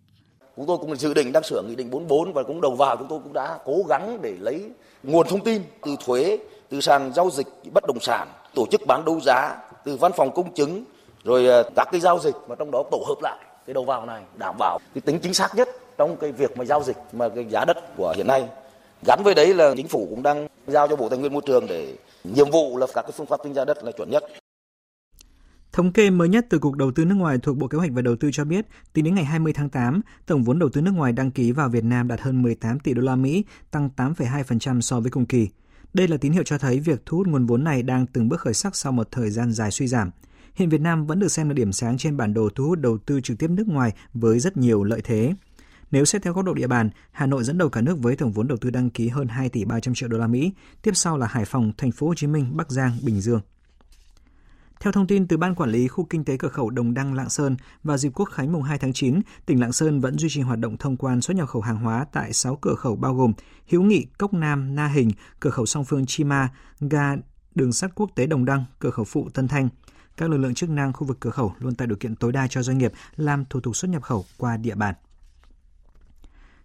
Chúng tôi cũng dự định đang sửa nghị định 44 và cũng đầu vào chúng tôi cũng đã cố gắng để lấy nguồn thông tin từ thuế từ sàn giao dịch bất động sản, tổ chức bán đấu giá, từ văn phòng công chứng, rồi ờ, các cái giao dịch mà trong đó tổ hợp lại cái đầu vào này đảm bảo cái tính chính xác nhất trong cái việc mà giao dịch mà cái giá đất của hiện nay. Gắn với đấy là chính phủ cũng đang giao cho Bộ Tài nguyên Môi trường để nhiệm vụ là các cái phương pháp tính giá đất là chuẩn nhất. Thống kê mới nhất từ Cục Đầu tư nước ngoài thuộc Bộ Kế hoạch và Đầu tư cho biết, tính đến ngày 20 tháng 8, tổng vốn đầu tư nước ngoài đăng ký vào Việt Nam đạt hơn 18 tỷ đô la Mỹ, tăng 8,2% so với cùng kỳ. Đây là tín hiệu cho thấy việc thu hút nguồn vốn này đang từng bước khởi sắc sau một thời gian dài suy giảm. Hiện Việt Nam vẫn được xem là điểm sáng trên bản đồ thu hút đầu tư trực tiếp nước ngoài với rất nhiều lợi thế. Nếu xét theo góc độ địa bàn, Hà Nội dẫn đầu cả nước với tổng vốn đầu tư đăng ký hơn 2 tỷ 300 triệu đô la Mỹ, tiếp sau là Hải Phòng, Thành phố Hồ Chí Minh, Bắc Giang, Bình Dương. Theo thông tin từ Ban Quản lý Khu Kinh tế Cửa khẩu Đồng Đăng Lạng Sơn, vào dịp Quốc khánh mùng 2 tháng 9, tỉnh Lạng Sơn vẫn duy trì hoạt động thông quan xuất nhập khẩu hàng hóa tại 6 cửa khẩu bao gồm Hữu Nghị, Cốc Nam, Na Hình, cửa khẩu song phương Chi Ma, ga đường sắt quốc tế Đồng Đăng, cửa khẩu phụ Tân Thanh. Các lực lượng chức năng khu vực cửa khẩu luôn tạo điều kiện tối đa cho doanh nghiệp làm thủ tục xuất nhập khẩu qua địa bàn.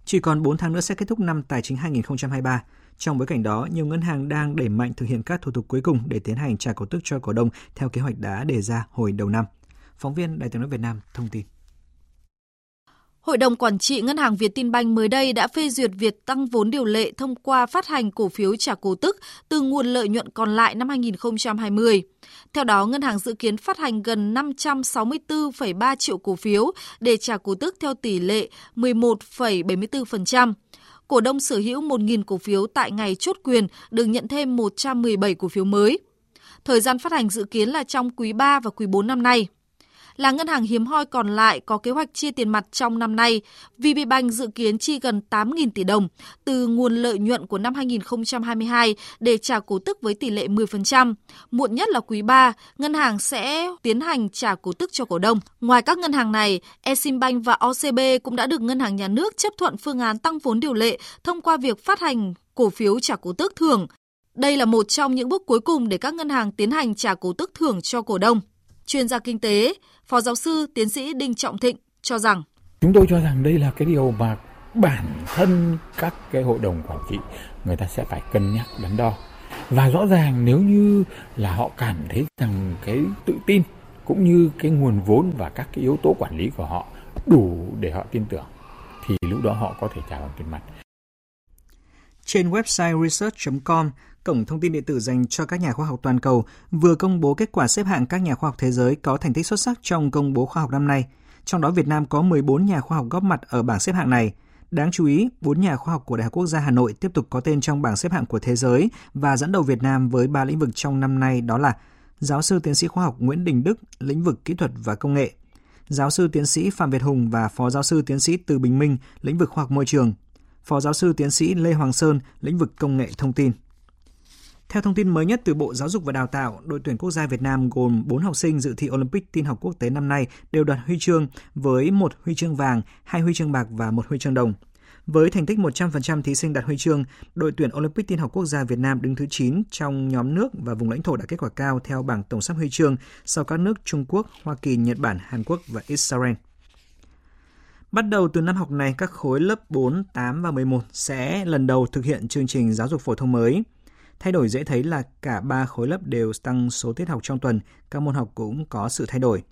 Chỉ còn 4 tháng nữa sẽ kết thúc năm tài chính 2023. Trong bối cảnh đó, nhiều ngân hàng đang đẩy mạnh thực hiện các thủ tục cuối cùng để tiến hành trả cổ tức cho cổ đông theo kế hoạch đã đề ra hồi đầu năm. Phóng viên Đài tiếng nói Việt Nam thông tin. Hội đồng Quản trị Ngân hàng Việt Tin Banh mới đây đã phê duyệt việc tăng vốn điều lệ thông qua phát hành cổ phiếu trả cổ tức từ nguồn lợi nhuận còn lại năm 2020. Theo đó, ngân hàng dự kiến phát hành gần 564,3 triệu cổ phiếu để trả cổ tức theo tỷ lệ 11,74%. Cổ đông sở hữu 1.000 cổ phiếu tại ngày chốt quyền được nhận thêm 117 cổ phiếu mới. Thời gian phát hành dự kiến là trong quý 3 và quý 4 năm nay là ngân hàng hiếm hoi còn lại có kế hoạch chia tiền mặt trong năm nay. VPBank dự kiến chi gần 8.000 tỷ đồng từ nguồn lợi nhuận của năm 2022 để trả cổ tức với tỷ lệ 10%. Muộn nhất là quý 3, ngân hàng sẽ tiến hành trả cổ tức cho cổ đông. Ngoài các ngân hàng này, Eximbank và OCB cũng đã được ngân hàng nhà nước chấp thuận phương án tăng vốn điều lệ thông qua việc phát hành cổ phiếu trả cổ tức thưởng. Đây là một trong những bước cuối cùng để các ngân hàng tiến hành trả cổ tức thưởng cho cổ đông. Chuyên gia kinh tế, Phó giáo sư tiến sĩ Đinh Trọng Thịnh cho rằng Chúng tôi cho rằng đây là cái điều mà bản thân các cái hội đồng quản trị người ta sẽ phải cân nhắc đắn đo. Và rõ ràng nếu như là họ cảm thấy rằng cái tự tin cũng như cái nguồn vốn và các cái yếu tố quản lý của họ đủ để họ tin tưởng thì lúc đó họ có thể trả bằng tiền mặt. Trên website research.com, cổng thông tin điện tử dành cho các nhà khoa học toàn cầu, vừa công bố kết quả xếp hạng các nhà khoa học thế giới có thành tích xuất sắc trong công bố khoa học năm nay. Trong đó Việt Nam có 14 nhà khoa học góp mặt ở bảng xếp hạng này. Đáng chú ý, 4 nhà khoa học của Đại học Quốc gia Hà Nội tiếp tục có tên trong bảng xếp hạng của thế giới và dẫn đầu Việt Nam với 3 lĩnh vực trong năm nay đó là giáo sư tiến sĩ khoa học Nguyễn Đình Đức, lĩnh vực kỹ thuật và công nghệ, giáo sư tiến sĩ Phạm Việt Hùng và phó giáo sư tiến sĩ Từ Bình Minh, lĩnh vực khoa học môi trường, phó giáo sư tiến sĩ Lê Hoàng Sơn, lĩnh vực công nghệ thông tin. Theo thông tin mới nhất từ Bộ Giáo dục và Đào tạo, đội tuyển quốc gia Việt Nam gồm 4 học sinh dự thi Olympic tin học quốc tế năm nay đều đoạt huy chương với một huy chương vàng, hai huy chương bạc và một huy chương đồng. Với thành tích 100% thí sinh đạt huy chương, đội tuyển Olympic tin học quốc gia Việt Nam đứng thứ 9 trong nhóm nước và vùng lãnh thổ đạt kết quả cao theo bảng tổng sắp huy chương sau các nước Trung Quốc, Hoa Kỳ, Nhật Bản, Hàn Quốc và Israel. Bắt đầu từ năm học này, các khối lớp 4, 8 và 11 sẽ lần đầu thực hiện chương trình giáo dục phổ thông mới. Thay đổi dễ thấy là cả ba khối lớp đều tăng số tiết học trong tuần, các môn học cũng có sự thay đổi.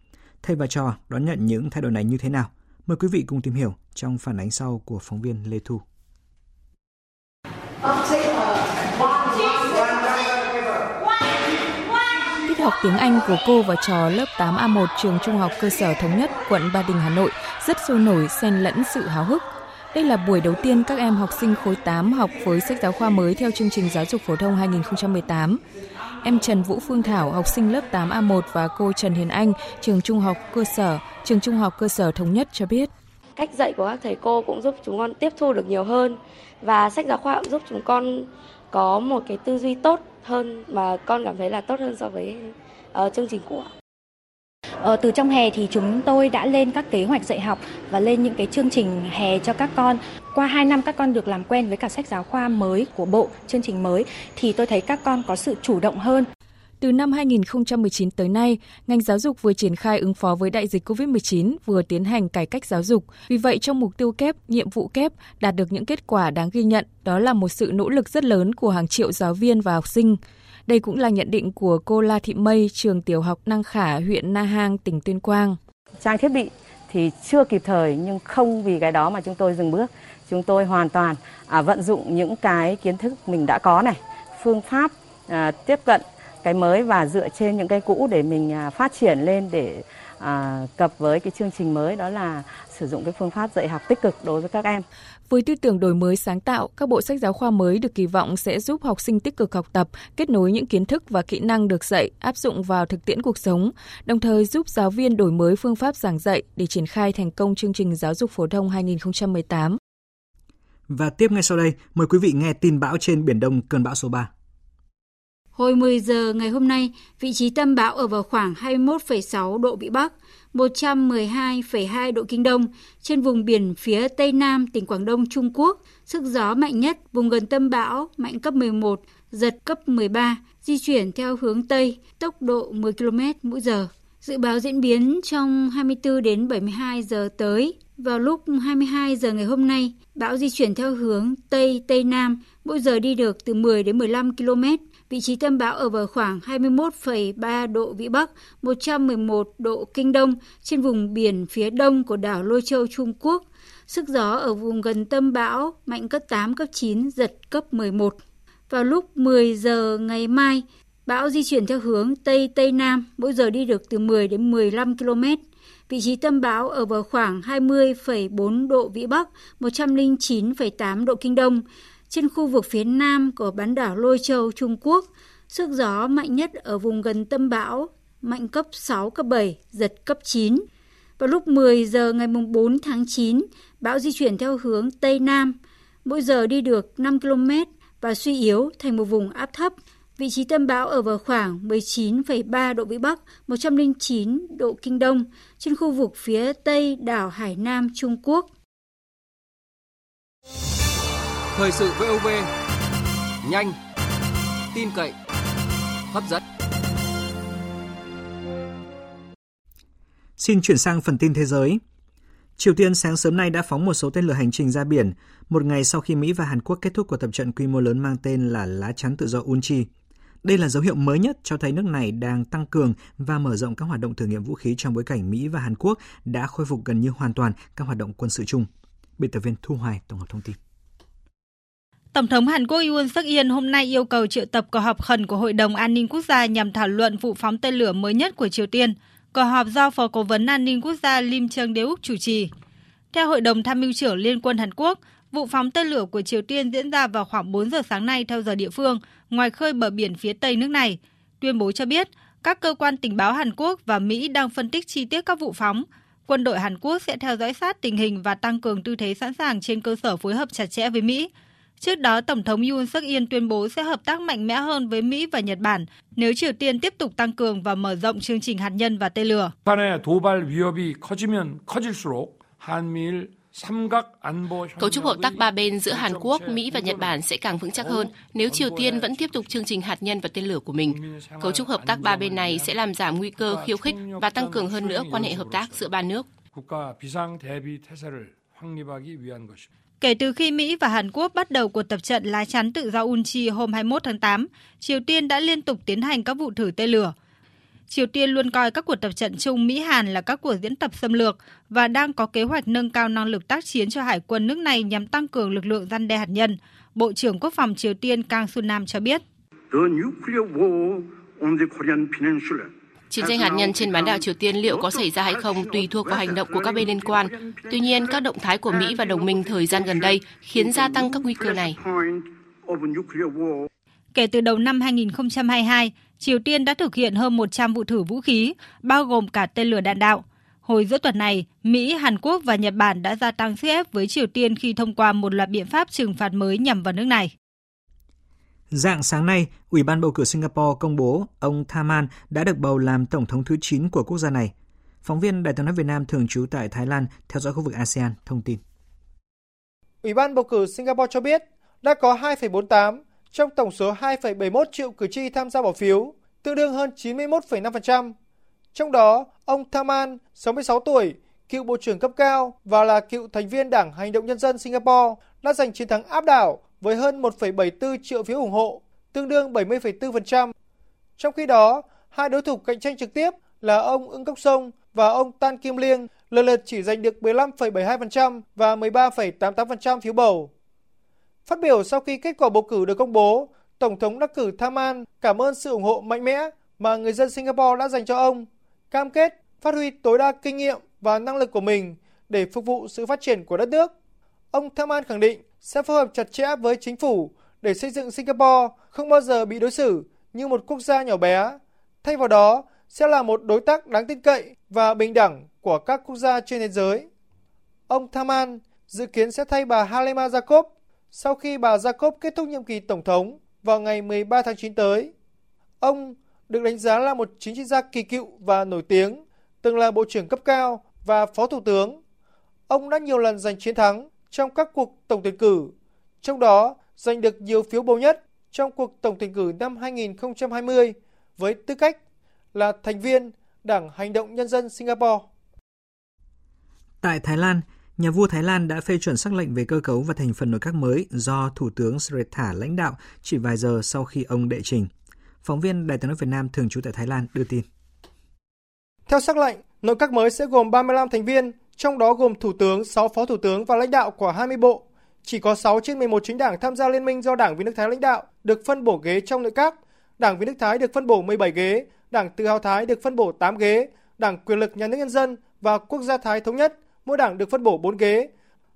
Thầy và trò đón nhận những thay đổi này như thế nào? Mời quý vị cùng tìm hiểu trong phản ánh sau của phóng viên Lê Thu. Tiết học tiếng Anh của cô và trò lớp 8A1 trường Trung học cơ sở Thống nhất, quận Ba Đình, Hà Nội rất sôi nổi xen lẫn sự háo hức, đây là buổi đầu tiên các em học sinh khối 8 học với sách giáo khoa mới theo chương trình giáo dục phổ thông 2018. Em Trần Vũ Phương Thảo, học sinh lớp 8A1 và cô Trần Hiền Anh, trường Trung học cơ sở, trường Trung học cơ sở Thống nhất cho biết. Cách dạy của các thầy cô cũng giúp chúng con tiếp thu được nhiều hơn và sách giáo khoa cũng giúp chúng con có một cái tư duy tốt hơn mà con cảm thấy là tốt hơn so với uh, chương trình cũ. Ờ, từ trong hè thì chúng tôi đã lên các kế hoạch dạy học và lên những cái chương trình hè cho các con. Qua 2 năm các con được làm quen với cả sách giáo khoa mới của bộ, chương trình mới thì tôi thấy các con có sự chủ động hơn. Từ năm 2019 tới nay, ngành giáo dục vừa triển khai ứng phó với đại dịch COVID-19, vừa tiến hành cải cách giáo dục. Vì vậy, trong mục tiêu kép, nhiệm vụ kép đạt được những kết quả đáng ghi nhận, đó là một sự nỗ lực rất lớn của hàng triệu giáo viên và học sinh. Đây cũng là nhận định của cô La Thị Mây, trường tiểu học Năng Khả, huyện Na Hang, tỉnh Tuyên Quang. Trang thiết bị thì chưa kịp thời nhưng không vì cái đó mà chúng tôi dừng bước. Chúng tôi hoàn toàn à, vận dụng những cái kiến thức mình đã có này, phương pháp à, tiếp cận cái mới và dựa trên những cái cũ để mình à, phát triển lên để à, cập với cái chương trình mới đó là sử dụng cái phương pháp dạy học tích cực đối với các em. Với tư tưởng đổi mới sáng tạo, các bộ sách giáo khoa mới được kỳ vọng sẽ giúp học sinh tích cực học tập, kết nối những kiến thức và kỹ năng được dạy áp dụng vào thực tiễn cuộc sống, đồng thời giúp giáo viên đổi mới phương pháp giảng dạy để triển khai thành công chương trình giáo dục phổ thông 2018. Và tiếp ngay sau đây, mời quý vị nghe tin bão trên Biển Đông cơn bão số 3. Hồi 10 giờ ngày hôm nay, vị trí tâm bão ở vào khoảng 21,6 độ Vĩ Bắc, 112,2 độ Kinh Đông, trên vùng biển phía Tây Nam tỉnh Quảng Đông Trung Quốc. Sức gió mạnh nhất vùng gần tâm bão mạnh cấp 11, giật cấp 13, di chuyển theo hướng Tây, tốc độ 10 km mỗi giờ. Dự báo diễn biến trong 24 đến 72 giờ tới. Vào lúc 22 giờ ngày hôm nay, bão di chuyển theo hướng Tây Tây Nam, mỗi giờ đi được từ 10 đến 15 km Vị trí tâm bão ở vào khoảng 21,3 độ Vĩ Bắc, 111 độ Kinh Đông trên vùng biển phía đông của đảo Lôi Châu, Trung Quốc. Sức gió ở vùng gần tâm bão mạnh cấp 8, cấp 9, giật cấp 11. Vào lúc 10 giờ ngày mai, bão di chuyển theo hướng Tây Tây Nam, mỗi giờ đi được từ 10 đến 15 km. Vị trí tâm bão ở vào khoảng 20,4 độ Vĩ Bắc, 109,8 độ Kinh Đông trên khu vực phía nam của bán đảo Lôi Châu, Trung Quốc. Sức gió mạnh nhất ở vùng gần tâm bão, mạnh cấp 6, cấp 7, giật cấp 9. Vào lúc 10 giờ ngày 4 tháng 9, bão di chuyển theo hướng Tây Nam, mỗi giờ đi được 5 km và suy yếu thành một vùng áp thấp. Vị trí tâm bão ở vào khoảng 19,3 độ Vĩ Bắc, 109 độ Kinh Đông, trên khu vực phía Tây đảo Hải Nam, Trung Quốc. Thời sự VOV nhanh, tin cậy, hấp dẫn. Xin chuyển sang phần tin thế giới. Triều Tiên sáng sớm nay đã phóng một số tên lửa hành trình ra biển, một ngày sau khi Mỹ và Hàn Quốc kết thúc cuộc tập trận quy mô lớn mang tên là Lá chắn tự do Unchi. Đây là dấu hiệu mới nhất cho thấy nước này đang tăng cường và mở rộng các hoạt động thử nghiệm vũ khí trong bối cảnh Mỹ và Hàn Quốc đã khôi phục gần như hoàn toàn các hoạt động quân sự chung. Biên tập viên Thu Hoài tổng hợp thông tin. Tổng thống Hàn Quốc Yoon suk yeol hôm nay yêu cầu triệu tập cuộc họp khẩn của Hội đồng An ninh Quốc gia nhằm thảo luận vụ phóng tên lửa mới nhất của Triều Tiên. Cuộc họp do Phó Cố vấn An ninh Quốc gia Lim Chung Deuk chủ trì. Theo Hội đồng Tham mưu trưởng Liên quân Hàn Quốc, vụ phóng tên lửa của Triều Tiên diễn ra vào khoảng 4 giờ sáng nay theo giờ địa phương, ngoài khơi bờ biển phía tây nước này. Tuyên bố cho biết, các cơ quan tình báo Hàn Quốc và Mỹ đang phân tích chi tiết các vụ phóng. Quân đội Hàn Quốc sẽ theo dõi sát tình hình và tăng cường tư thế sẵn sàng trên cơ sở phối hợp chặt chẽ với Mỹ. Trước đó, Tổng thống Yoon suk yeol tuyên bố sẽ hợp tác mạnh mẽ hơn với Mỹ và Nhật Bản nếu Triều Tiên tiếp tục tăng cường và mở rộng chương trình hạt nhân và tên lửa. Cấu trúc hợp tác ba bên giữa Hàn Quốc, Mỹ và Nhật Bản sẽ càng vững chắc hơn nếu Triều Tiên vẫn tiếp tục chương trình hạt nhân và tên lửa của mình. Cấu trúc hợp tác ba bên này sẽ làm giảm nguy cơ khiêu khích và tăng cường hơn nữa quan hệ hợp tác giữa ba nước. Kể từ khi Mỹ và Hàn Quốc bắt đầu cuộc tập trận lá chắn tự do Unchi hôm 21 tháng 8, Triều Tiên đã liên tục tiến hành các vụ thử tên lửa. Triều Tiên luôn coi các cuộc tập trận chung Mỹ-Hàn là các cuộc diễn tập xâm lược và đang có kế hoạch nâng cao năng lực tác chiến cho hải quân nước này nhằm tăng cường lực lượng răn đe hạt nhân. Bộ trưởng Quốc phòng Triều Tiên Kang Sun Nam cho biết. Chiến tranh hạt nhân trên bán đảo Triều Tiên liệu có xảy ra hay không tùy thuộc vào hành động của các bên liên quan. Tuy nhiên, các động thái của Mỹ và đồng minh thời gian gần đây khiến gia tăng các nguy cơ này. Kể từ đầu năm 2022, Triều Tiên đã thực hiện hơn 100 vụ thử vũ khí, bao gồm cả tên lửa đạn đạo. Hồi giữa tuần này, Mỹ, Hàn Quốc và Nhật Bản đã gia tăng sức ép với Triều Tiên khi thông qua một loạt biện pháp trừng phạt mới nhằm vào nước này. Dạng sáng nay, Ủy ban bầu cử Singapore công bố ông Thaman đã được bầu làm tổng thống thứ 9 của quốc gia này. Phóng viên Đài tiếng nói Việt Nam thường trú tại Thái Lan theo dõi khu vực ASEAN thông tin. Ủy ban bầu cử Singapore cho biết đã có 2,48 trong tổng số 2,71 triệu cử tri tham gia bỏ phiếu, tương đương hơn 91,5%. Trong đó, ông Thaman, 66 tuổi, cựu bộ trưởng cấp cao và là cựu thành viên Đảng Hành động Nhân dân Singapore, đã giành chiến thắng áp đảo với hơn 1,74 triệu phiếu ủng hộ, tương đương 70,4%. Trong khi đó, hai đối thủ cạnh tranh trực tiếp là ông Ưng Cốc Sông và ông Tan Kim Liêng lần lượt chỉ giành được 15,72% và 13,88% phiếu bầu. Phát biểu sau khi kết quả bầu cử được công bố, Tổng thống đắc cử Thaman cảm ơn sự ủng hộ mạnh mẽ mà người dân Singapore đã dành cho ông, cam kết phát huy tối đa kinh nghiệm và năng lực của mình để phục vụ sự phát triển của đất nước. Ông Thaman khẳng định sẽ phối hợp chặt chẽ với chính phủ để xây dựng Singapore không bao giờ bị đối xử như một quốc gia nhỏ bé, thay vào đó sẽ là một đối tác đáng tin cậy và bình đẳng của các quốc gia trên thế giới. Ông Thaman dự kiến sẽ thay bà Halema Jacob sau khi bà Jacob kết thúc nhiệm kỳ tổng thống vào ngày 13 tháng 9 tới. Ông được đánh giá là một chính trị gia kỳ cựu và nổi tiếng, từng là bộ trưởng cấp cao và phó thủ tướng. Ông đã nhiều lần giành chiến thắng trong các cuộc tổng tuyển cử, trong đó giành được nhiều phiếu bầu nhất trong cuộc tổng tuyển cử năm 2020 với tư cách là thành viên Đảng Hành động Nhân dân Singapore. Tại Thái Lan, nhà vua Thái Lan đã phê chuẩn sắc lệnh về cơ cấu và thành phần nội các mới do Thủ tướng Srettha lãnh đạo chỉ vài giờ sau khi ông đệ trình. Phóng viên Đài tiếng nói Việt Nam thường trú tại Thái Lan đưa tin. Theo sắc lệnh, nội các mới sẽ gồm 35 thành viên, trong đó gồm thủ tướng, 6 phó thủ tướng và lãnh đạo của 20 bộ. Chỉ có 6 trên 11 chính đảng tham gia liên minh do Đảng Vì nước Thái lãnh đạo được phân bổ ghế trong nội các. Đảng Vì nước Thái được phân bổ 17 ghế, Đảng Tự hào Thái được phân bổ 8 ghế, Đảng Quyền lực Nhà nước Nhân dân và Quốc gia Thái Thống nhất mỗi đảng được phân bổ 4 ghế.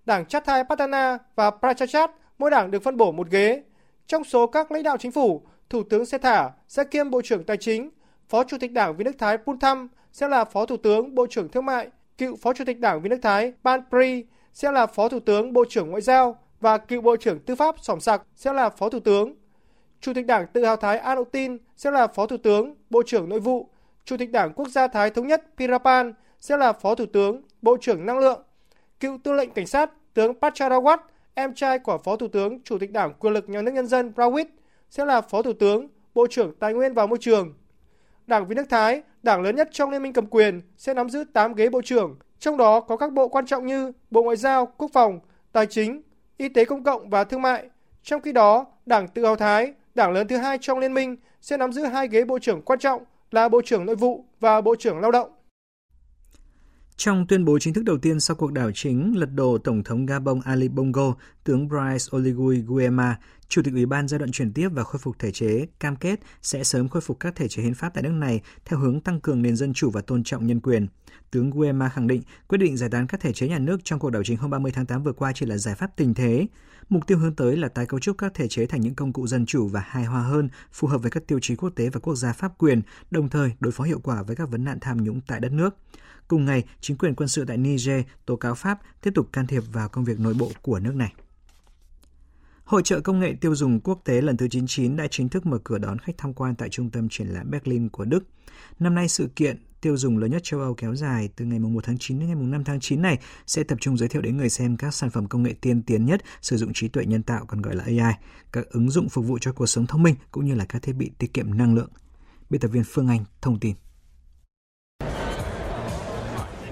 Đảng Chathai Patana và Prachachat mỗi đảng được phân bổ một ghế. Trong số các lãnh đạo chính phủ, Thủ tướng Sethả sẽ kiêm Bộ trưởng Tài chính, Phó Chủ tịch Đảng Vì nước Thái Puntham sẽ là Phó Thủ tướng Bộ trưởng Thương mại, cựu Phó Chủ tịch Đảng Vì nước Thái Ban Pri sẽ là Phó Thủ tướng Bộ trưởng Ngoại giao và cựu Bộ trưởng Tư pháp Sỏm Sạc sẽ là Phó Thủ tướng. Chủ tịch Đảng Tự hào Thái Anutin sẽ là Phó Thủ tướng, Bộ trưởng Nội vụ. Chủ tịch Đảng Quốc gia Thái Thống nhất Pirapan sẽ là Phó Thủ tướng, Bộ trưởng Năng lượng. Cựu tư lệnh cảnh sát tướng Pacharawat, em trai của Phó Thủ tướng, Chủ tịch Đảng Quyền lực Nhà nước Nhân dân Prawit sẽ là Phó Thủ tướng, Bộ trưởng Tài nguyên và Môi trường. Đảng Vì nước Thái, đảng lớn nhất trong liên minh cầm quyền, sẽ nắm giữ 8 ghế bộ trưởng, trong đó có các bộ quan trọng như Bộ Ngoại giao, Quốc phòng, Tài chính, Y tế công cộng và Thương mại. Trong khi đó, Đảng Tự hào Thái, đảng lớn thứ hai trong liên minh, sẽ nắm giữ hai ghế bộ trưởng quan trọng là Bộ trưởng Nội vụ và Bộ trưởng Lao động. Trong tuyên bố chính thức đầu tiên sau cuộc đảo chính lật đổ Tổng thống Gabon Ali Bongo, tướng Brice Oligui Guema, Chủ tịch Ủy ban giai đoạn chuyển tiếp và khôi phục thể chế, cam kết sẽ sớm khôi phục các thể chế hiến pháp tại nước này theo hướng tăng cường nền dân chủ và tôn trọng nhân quyền. Tướng Guema khẳng định quyết định giải tán các thể chế nhà nước trong cuộc đảo chính hôm 30 tháng 8 vừa qua chỉ là giải pháp tình thế. Mục tiêu hướng tới là tái cấu trúc các thể chế thành những công cụ dân chủ và hài hòa hơn, phù hợp với các tiêu chí quốc tế và quốc gia pháp quyền, đồng thời đối phó hiệu quả với các vấn nạn tham nhũng tại đất nước. Cùng ngày, chính quyền quân sự tại Niger tố cáo Pháp tiếp tục can thiệp vào công việc nội bộ của nước này. Hội trợ công nghệ tiêu dùng quốc tế lần thứ 99 đã chính thức mở cửa đón khách tham quan tại trung tâm triển lãm Berlin của Đức. Năm nay sự kiện tiêu dùng lớn nhất châu Âu kéo dài từ ngày 1 tháng 9 đến ngày 5 tháng 9 này sẽ tập trung giới thiệu đến người xem các sản phẩm công nghệ tiên tiến nhất sử dụng trí tuệ nhân tạo còn gọi là AI, các ứng dụng phục vụ cho cuộc sống thông minh cũng như là các thiết bị tiết kiệm năng lượng. Biên tập viên Phương Anh thông tin.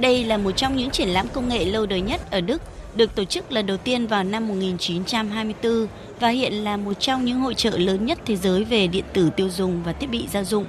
Đây là một trong những triển lãm công nghệ lâu đời nhất ở Đức, được tổ chức lần đầu tiên vào năm 1924 và hiện là một trong những hội trợ lớn nhất thế giới về điện tử tiêu dùng và thiết bị gia dụng.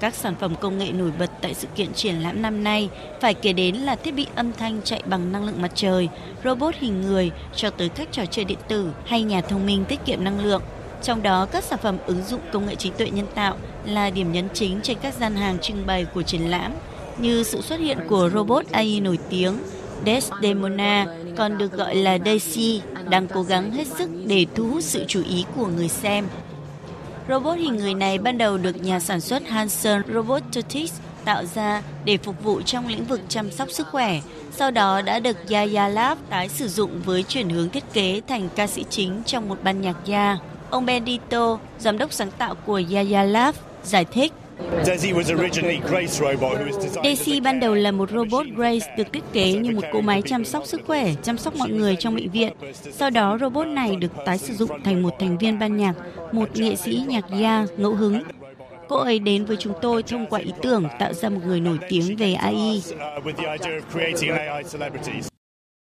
Các sản phẩm công nghệ nổi bật tại sự kiện triển lãm năm nay phải kể đến là thiết bị âm thanh chạy bằng năng lượng mặt trời, robot hình người cho tới các trò chơi điện tử hay nhà thông minh tiết kiệm năng lượng. Trong đó, các sản phẩm ứng dụng công nghệ trí tuệ nhân tạo là điểm nhấn chính trên các gian hàng trưng bày của triển lãm, như sự xuất hiện của robot AI nổi tiếng Desdemona, còn được gọi là Daisy, đang cố gắng hết sức để thu hút sự chú ý của người xem. Robot hình người này ban đầu được nhà sản xuất Hanson Robotics tạo ra để phục vụ trong lĩnh vực chăm sóc sức khỏe, sau đó đã được Yaya Lab tái sử dụng với chuyển hướng thiết kế thành ca sĩ chính trong một ban nhạc gia. Ông Bendito, giám đốc sáng tạo của Yaya Lab, giải thích. Daisy ban đầu là một robot Grace được thiết kế như một cỗ máy chăm sóc sức khỏe, chăm sóc mọi người trong bệnh viện. Sau đó, robot này được tái sử dụng thành một thành viên ban nhạc, một nghệ sĩ nhạc gia ngẫu hứng. Cô ấy đến với chúng tôi thông qua ý tưởng tạo ra một người nổi tiếng về AI.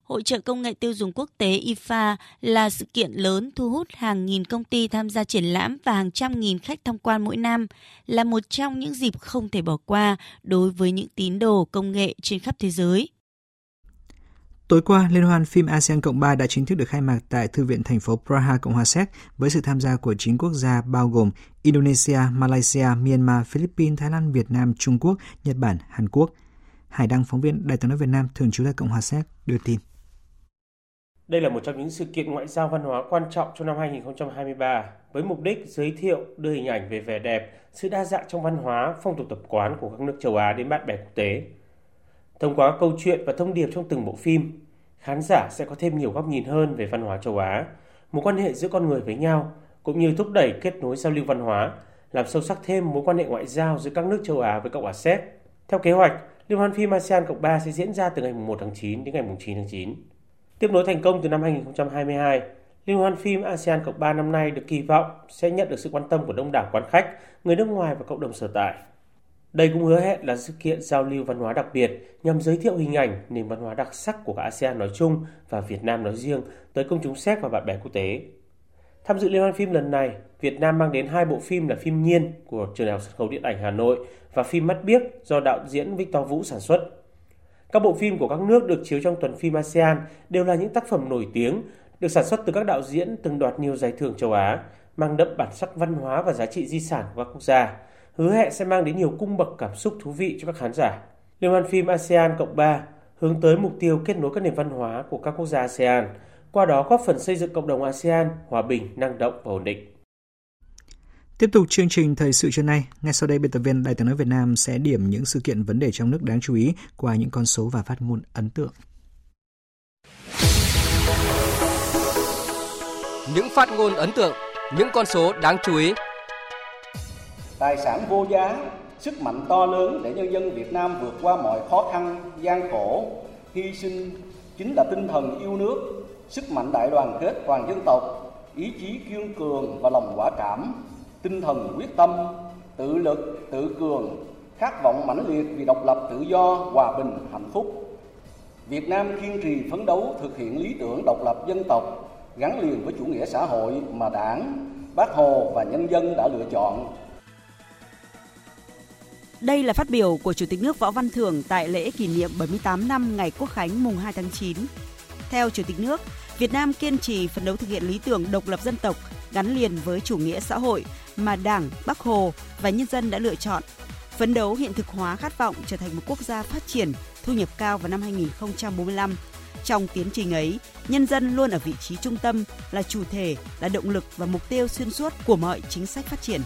Hội trợ công nghệ tiêu dùng quốc tế IFA là sự kiện lớn thu hút hàng nghìn công ty tham gia triển lãm và hàng trăm nghìn khách tham quan mỗi năm, là một trong những dịp không thể bỏ qua đối với những tín đồ công nghệ trên khắp thế giới. Tối qua, Liên hoan phim ASEAN Cộng 3 đã chính thức được khai mạc tại Thư viện thành phố Praha, Cộng hòa Séc với sự tham gia của 9 quốc gia bao gồm Indonesia, Malaysia, Myanmar, Philippines, Thái Lan, Việt Nam, Trung Quốc, Nhật Bản, Hàn Quốc. Hải Đăng, phóng viên Đài tiếng nói Việt Nam thường trú tại Cộng hòa Séc đưa tin. Đây là một trong những sự kiện ngoại giao văn hóa quan trọng trong năm 2023 với mục đích giới thiệu đưa hình ảnh về vẻ đẹp, sự đa dạng trong văn hóa, phong tục tập quán của các nước châu Á đến bạn bè quốc tế. Thông qua câu chuyện và thông điệp trong từng bộ phim, khán giả sẽ có thêm nhiều góc nhìn hơn về văn hóa châu Á, mối quan hệ giữa con người với nhau, cũng như thúc đẩy kết nối giao lưu văn hóa, làm sâu sắc thêm mối quan hệ ngoại giao giữa các nước châu Á với Cộng hòa Séc. Theo kế hoạch, Liên hoan phim ASEAN Cộng 3 sẽ diễn ra từ ngày 1 tháng 9 đến ngày 9 tháng 9. Tiếp nối thành công từ năm 2022, Liên hoan phim ASEAN Cộng 3 năm nay được kỳ vọng sẽ nhận được sự quan tâm của đông đảo quan khách, người nước ngoài và cộng đồng sở tại. Đây cũng hứa hẹn là sự kiện giao lưu văn hóa đặc biệt nhằm giới thiệu hình ảnh nền văn hóa đặc sắc của ASEAN nói chung và Việt Nam nói riêng tới công chúng Séc và bạn bè quốc tế. Tham dự liên hoan phim lần này, Việt Nam mang đến hai bộ phim là phim Nhiên của Trường đại học sân khấu điện ảnh Hà Nội và phim Mắt biếc do đạo diễn Victor Vũ sản xuất. Các bộ phim của các nước được chiếu trong tuần phim ASEAN đều là những tác phẩm nổi tiếng, được sản xuất từ các đạo diễn từng đoạt nhiều giải thưởng châu Á, mang đậm bản sắc văn hóa và giá trị di sản của các quốc gia, hứa hẹn sẽ mang đến nhiều cung bậc cảm xúc thú vị cho các khán giả. Liên hoan phim ASEAN Cộng 3 hướng tới mục tiêu kết nối các nền văn hóa của các quốc gia ASEAN, qua đó góp phần xây dựng cộng đồng ASEAN hòa bình, năng động và ổn định. Tiếp tục chương trình thời sự trưa nay, ngay sau đây biên tập viên Đài tiếng nói Việt Nam sẽ điểm những sự kiện vấn đề trong nước đáng chú ý qua những con số và phát ngôn ấn tượng. Những phát ngôn ấn tượng, những con số đáng chú ý. Tài sản vô giá, sức mạnh to lớn để nhân dân Việt Nam vượt qua mọi khó khăn, gian khổ, hy sinh chính là tinh thần yêu nước, sức mạnh đại đoàn kết toàn dân tộc, ý chí kiên cường và lòng quả cảm tinh thần quyết tâm, tự lực, tự cường, khát vọng mãnh liệt vì độc lập tự do, hòa bình, hạnh phúc. Việt Nam kiên trì phấn đấu thực hiện lý tưởng độc lập dân tộc gắn liền với chủ nghĩa xã hội mà Đảng, Bác Hồ và nhân dân đã lựa chọn. Đây là phát biểu của Chủ tịch nước Võ Văn Thưởng tại lễ kỷ niệm 78 năm ngày Quốc khánh mùng 2 tháng 9. Theo Chủ tịch nước, Việt Nam kiên trì phấn đấu thực hiện lý tưởng độc lập dân tộc gắn liền với chủ nghĩa xã hội mà Đảng, Bắc Hồ và nhân dân đã lựa chọn. Phấn đấu hiện thực hóa khát vọng trở thành một quốc gia phát triển, thu nhập cao vào năm 2045. Trong tiến trình ấy, nhân dân luôn ở vị trí trung tâm, là chủ thể, là động lực và mục tiêu xuyên suốt của mọi chính sách phát triển.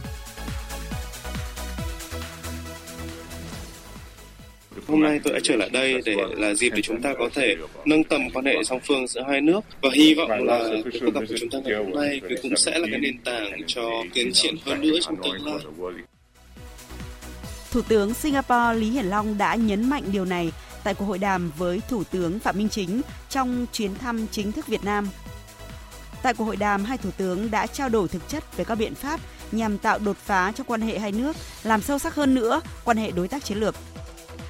Hôm nay tôi đã trở lại đây để là dịp để chúng ta có thể nâng tầm quan hệ song phương giữa hai nước và hy vọng là cuộc gặp của chúng ta ngày hôm nay cũng sẽ là cái nền tảng cho tiến triển hơn nữa trong tương lai. Thủ tướng Singapore Lý Hiển Long đã nhấn mạnh điều này tại cuộc hội đàm với Thủ tướng Phạm Minh Chính trong chuyến thăm chính thức Việt Nam. Tại cuộc hội đàm, hai thủ tướng đã trao đổi thực chất về các biện pháp nhằm tạo đột phá cho quan hệ hai nước, làm sâu sắc hơn nữa quan hệ đối tác chiến lược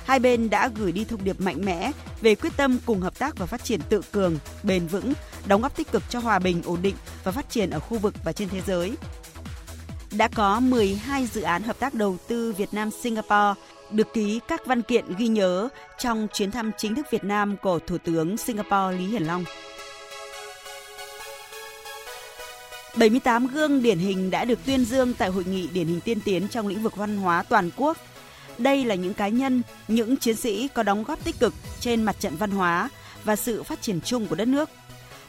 hai bên đã gửi đi thông điệp mạnh mẽ về quyết tâm cùng hợp tác và phát triển tự cường, bền vững, đóng góp tích cực cho hòa bình, ổn định và phát triển ở khu vực và trên thế giới. Đã có 12 dự án hợp tác đầu tư Việt Nam Singapore được ký các văn kiện ghi nhớ trong chuyến thăm chính thức Việt Nam của Thủ tướng Singapore Lý Hiển Long. 78 gương điển hình đã được tuyên dương tại hội nghị điển hình tiên tiến trong lĩnh vực văn hóa toàn quốc. Đây là những cá nhân, những chiến sĩ có đóng góp tích cực trên mặt trận văn hóa và sự phát triển chung của đất nước.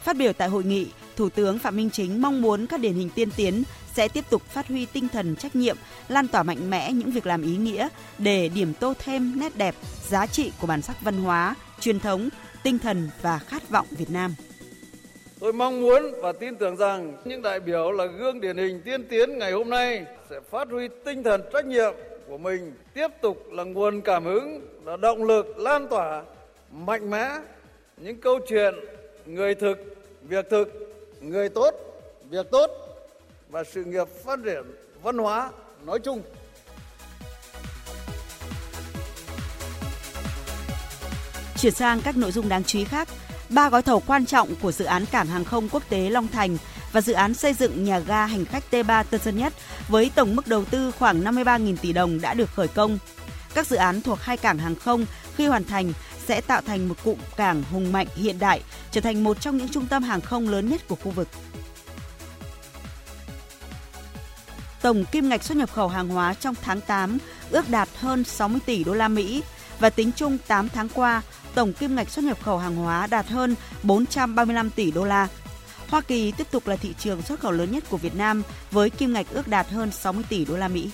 Phát biểu tại hội nghị, Thủ tướng Phạm Minh Chính mong muốn các điển hình tiên tiến sẽ tiếp tục phát huy tinh thần trách nhiệm, lan tỏa mạnh mẽ những việc làm ý nghĩa để điểm tô thêm nét đẹp, giá trị của bản sắc văn hóa, truyền thống, tinh thần và khát vọng Việt Nam. Tôi mong muốn và tin tưởng rằng những đại biểu là gương điển hình tiên tiến ngày hôm nay sẽ phát huy tinh thần trách nhiệm của mình, tiếp tục là nguồn cảm hứng, là động lực lan tỏa mạnh mẽ những câu chuyện người thực, việc thực, người tốt, việc tốt và sự nghiệp phát triển văn hóa nói chung. Chuyển sang các nội dung đáng chú ý khác, ba gói thầu quan trọng của dự án cảng hàng không quốc tế Long Thành và dự án xây dựng nhà ga hành khách T3 Tân Sơn Nhất với tổng mức đầu tư khoảng 53.000 tỷ đồng đã được khởi công. Các dự án thuộc hai cảng hàng không khi hoàn thành sẽ tạo thành một cụm cảng hùng mạnh hiện đại, trở thành một trong những trung tâm hàng không lớn nhất của khu vực. Tổng kim ngạch xuất nhập khẩu hàng hóa trong tháng 8 ước đạt hơn 60 tỷ đô la Mỹ và tính chung 8 tháng qua, tổng kim ngạch xuất nhập khẩu hàng hóa đạt hơn 435 tỷ đô la. Hoa Kỳ tiếp tục là thị trường xuất khẩu lớn nhất của Việt Nam với kim ngạch ước đạt hơn 60 tỷ đô la Mỹ.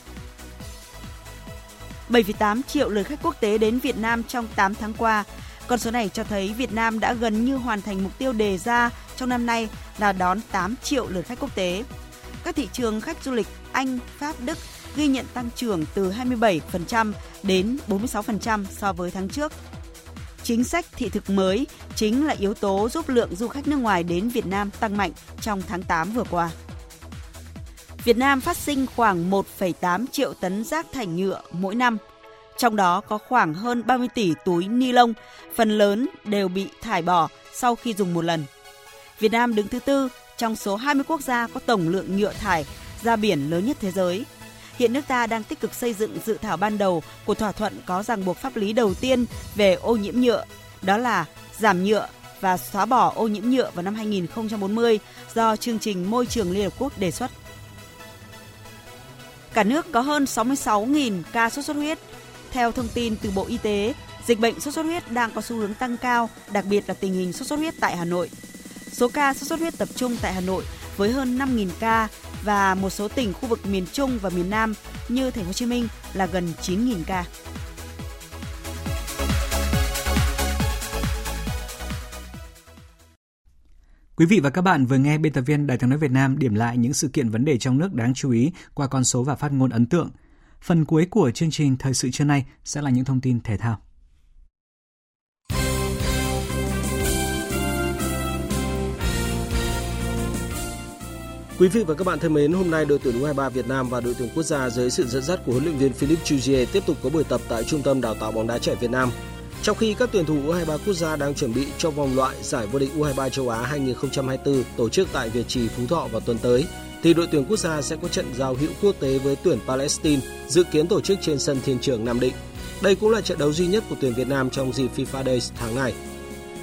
7,8 triệu lượt khách quốc tế đến Việt Nam trong 8 tháng qua. Con số này cho thấy Việt Nam đã gần như hoàn thành mục tiêu đề ra trong năm nay là đón 8 triệu lượt khách quốc tế. Các thị trường khách du lịch Anh, Pháp, Đức ghi nhận tăng trưởng từ 27% đến 46% so với tháng trước. Chính sách thị thực mới chính là yếu tố giúp lượng du khách nước ngoài đến Việt Nam tăng mạnh trong tháng 8 vừa qua. Việt Nam phát sinh khoảng 1,8 triệu tấn rác thải nhựa mỗi năm. Trong đó có khoảng hơn 30 tỷ túi ni lông, phần lớn đều bị thải bỏ sau khi dùng một lần. Việt Nam đứng thứ tư trong số 20 quốc gia có tổng lượng nhựa thải ra biển lớn nhất thế giới. Hiện nước ta đang tích cực xây dựng dự thảo ban đầu của thỏa thuận có ràng buộc pháp lý đầu tiên về ô nhiễm nhựa, đó là giảm nhựa và xóa bỏ ô nhiễm nhựa vào năm 2040 do chương trình môi trường Liên Hợp Quốc đề xuất. Cả nước có hơn 66.000 ca sốt xuất huyết. Theo thông tin từ Bộ Y tế, dịch bệnh sốt xuất huyết đang có xu hướng tăng cao, đặc biệt là tình hình sốt xuất huyết tại Hà Nội. Số ca sốt xuất huyết tập trung tại Hà Nội với hơn 5.000 ca và một số tỉnh khu vực miền Trung và miền Nam như Thành phố Hồ Chí Minh là gần 9.000 ca. Quý vị và các bạn vừa nghe biên tập viên Đài tiếng nói Việt Nam điểm lại những sự kiện vấn đề trong nước đáng chú ý qua con số và phát ngôn ấn tượng. Phần cuối của chương trình thời sự trưa nay sẽ là những thông tin thể thao. Quý vị và các bạn thân mến, hôm nay đội tuyển U23 Việt Nam và đội tuyển quốc gia dưới sự dẫn dắt của huấn luyện viên Philippe Chuzier tiếp tục có buổi tập tại Trung tâm Đào tạo bóng đá trẻ Việt Nam. Trong khi các tuyển thủ U23 quốc gia đang chuẩn bị cho vòng loại giải vô địch U23 châu Á 2024 tổ chức tại Việt Trì Phú Thọ vào tuần tới, thì đội tuyển quốc gia sẽ có trận giao hữu quốc tế với tuyển Palestine dự kiến tổ chức trên sân Thiên Trường Nam Định. Đây cũng là trận đấu duy nhất của tuyển Việt Nam trong dịp FIFA Days tháng này.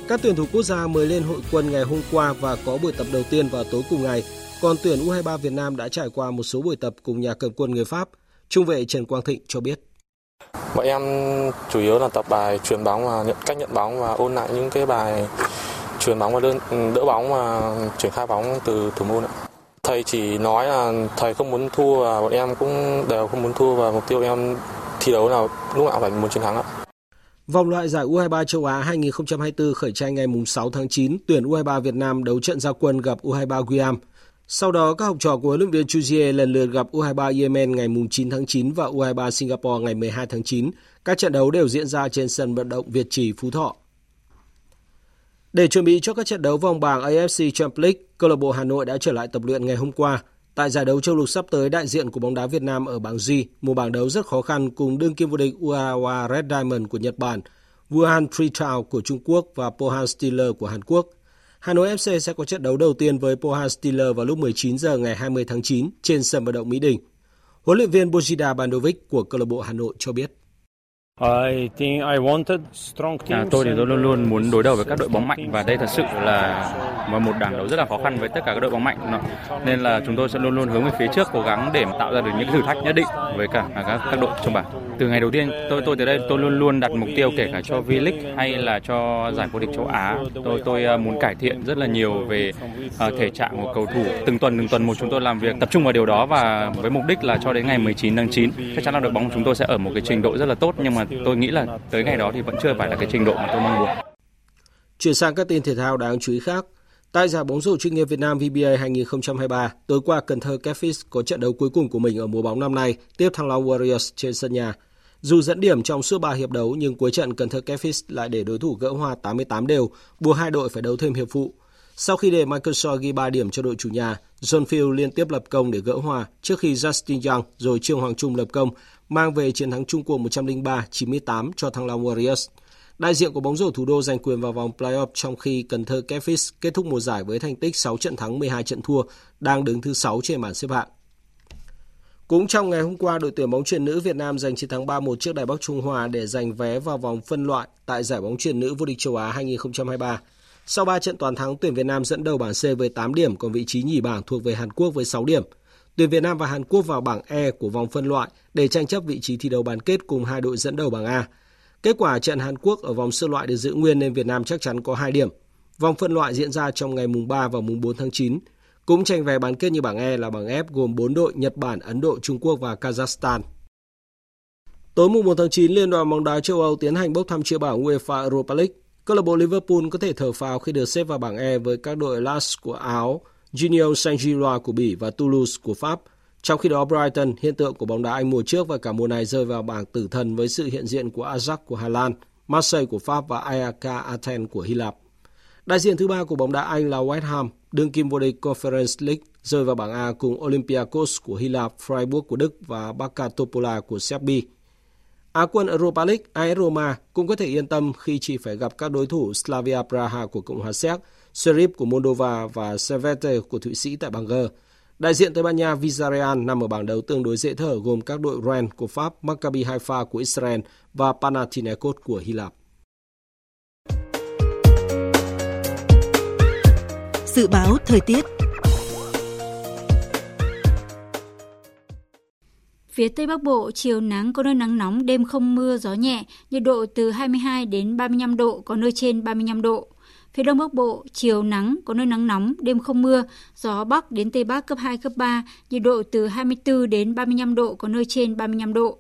Các tuyển thủ quốc gia mới lên hội quân ngày hôm qua và có buổi tập đầu tiên vào tối cùng ngày, còn tuyển U23 Việt Nam đã trải qua một số buổi tập cùng nhà cầm quân người Pháp. Trung vệ Trần Quang Thịnh cho biết. Bọn em chủ yếu là tập bài truyền bóng và nhận cách nhận bóng và ôn lại những cái bài truyền bóng và đơn, đỡ bóng và triển khai bóng từ thủ môn ạ. Thầy chỉ nói là thầy không muốn thua và bọn em cũng đều không muốn thua và mục tiêu em thi đấu nào lúc nào phải muốn chiến thắng ạ. Vòng loại giải U23 châu Á 2024 khởi tranh ngày 6 tháng 9, tuyển U23 Việt Nam đấu trận gia quân gặp U23 Guam. Sau đó, các học trò của huấn luyện viên Chuzier lần lượt gặp U23 Yemen ngày 9 tháng 9 và U23 Singapore ngày 12 tháng 9. Các trận đấu đều diễn ra trên sân vận động Việt Trì Phú Thọ. Để chuẩn bị cho các trận đấu vòng bảng AFC Champions League, câu lạc bộ Hà Nội đã trở lại tập luyện ngày hôm qua. Tại giải đấu châu lục sắp tới, đại diện của bóng đá Việt Nam ở bảng G, một bảng đấu rất khó khăn cùng đương kim vô địch Urawa Red Diamond của Nhật Bản, Wuhan Freetown của Trung Quốc và Pohang Steelers của Hàn Quốc – Hà Nội FC sẽ có trận đấu đầu tiên với Poha Steelers vào lúc 19 giờ ngày 20 tháng 9 trên sân vận động Mỹ Đình. Huấn luyện viên Bojida Bandovic của câu lạc bộ Hà Nội cho biết. À, tôi thì tôi luôn luôn muốn đối đầu với các đội bóng mạnh và đây thật sự là một đảng đấu rất là khó khăn với tất cả các đội bóng mạnh nên là chúng tôi sẽ luôn luôn hướng về phía trước cố gắng để tạo ra được những thử thách nhất định với cả các các đội trong bảng. Từ ngày đầu tiên tôi tôi tới đây tôi luôn luôn đặt mục tiêu kể cả cho V-League hay là cho giải vô địch châu Á. Tôi tôi à, muốn cải thiện rất là nhiều về uh, thể trạng của cầu thủ. Từng tuần từng tuần một chúng tôi làm việc tập trung vào điều đó và với mục đích là cho đến ngày 19 tháng 9 chắc chắn là đội bóng của chúng tôi sẽ ở một cái trình độ rất là tốt nhưng mà tôi nghĩ là tới ngày đó thì vẫn chưa phải là cái trình độ mà tôi mong muốn. Chuyển sang các tin thể thao đáng chú ý khác. Tại giải bóng rổ chuyên nghiệp Việt Nam VBA 2023, tối qua Cần Thơ Catfish có trận đấu cuối cùng của mình ở mùa bóng năm nay, tiếp Thăng Long Warriors trên sân nhà. Dù dẫn điểm trong suốt 3 hiệp đấu nhưng cuối trận Cần Thơ Catfish lại để đối thủ gỡ hòa 88 đều, buộc hai đội phải đấu thêm hiệp phụ. Sau khi để Michael Shaw ghi 3 điểm cho đội chủ nhà, John Field liên tiếp lập công để gỡ hòa trước khi Justin Young rồi Trương Hoàng Trung lập công, mang về chiến thắng chung cuộc 103-98 cho Thăng Long Warriors. Đại diện của bóng rổ thủ đô giành quyền vào vòng playoff trong khi Cần Thơ Catfish kết thúc mùa giải với thành tích 6 trận thắng 12 trận thua, đang đứng thứ 6 trên bảng xếp hạng. Cũng trong ngày hôm qua, đội tuyển bóng chuyền nữ Việt Nam giành chiến thắng 3-1 trước Đài Bắc Trung Hoa để giành vé vào vòng phân loại tại giải bóng chuyền nữ vô địch châu Á 2023. Sau 3 trận toàn thắng, tuyển Việt Nam dẫn đầu bảng C với 8 điểm, còn vị trí nhì bảng thuộc về Hàn Quốc với 6 điểm. Tuyển Việt Nam và Hàn Quốc vào bảng E của vòng phân loại để tranh chấp vị trí thi đấu bán kết cùng hai đội dẫn đầu bảng A. Kết quả trận Hàn Quốc ở vòng sơ loại được giữ nguyên nên Việt Nam chắc chắn có 2 điểm. Vòng phân loại diễn ra trong ngày mùng 3 và mùng 4 tháng 9. Cũng tranh vé bán kết như bảng E là bảng F gồm 4 đội Nhật Bản, Ấn Độ, Trung Quốc và Kazakhstan. Tối mùng 1 tháng 9, Liên đoàn bóng đá châu Âu tiến hành bốc thăm chia bảng UEFA Europa League. Câu lạc bộ Liverpool có thể thở phào khi được xếp vào bảng E với các đội Las của Áo, Union Saint-Gilloise của Bỉ và Toulouse của Pháp. Trong khi đó, Brighton, hiện tượng của bóng đá Anh mùa trước và cả mùa này rơi vào bảng tử thần với sự hiện diện của Ajax của Hà Lan, Marseille của Pháp và Ajax Athens của Hy Lạp. Đại diện thứ ba của bóng đá Anh là West Ham, đương kim vô địch Conference League, rơi vào bảng A cùng Olympiacos của Hy Lạp, Freiburg của Đức và Baka Topola của Serbia. Á quân Europa League, AS Roma cũng có thể yên tâm khi chỉ phải gặp các đối thủ Slavia Praha của Cộng hòa Séc, Sheriff của Moldova và Servette của Thụy Sĩ tại bảng G. Đại diện Tây Ban Nha Villarreal nằm ở bảng đấu tương đối dễ thở gồm các đội Rennes của Pháp, Maccabi Haifa của Israel và Panathinaikos của Hy Lạp. Dự báo thời tiết Phía Tây Bắc Bộ, chiều nắng có nơi nắng nóng, đêm không mưa, gió nhẹ, nhiệt độ từ 22 đến 35 độ, có nơi trên 35 độ. Phía Đông Bắc Bộ, chiều nắng, có nơi nắng nóng, đêm không mưa, gió Bắc đến Tây Bắc cấp 2, cấp 3, nhiệt độ từ 24 đến 35 độ, có nơi trên 35 độ.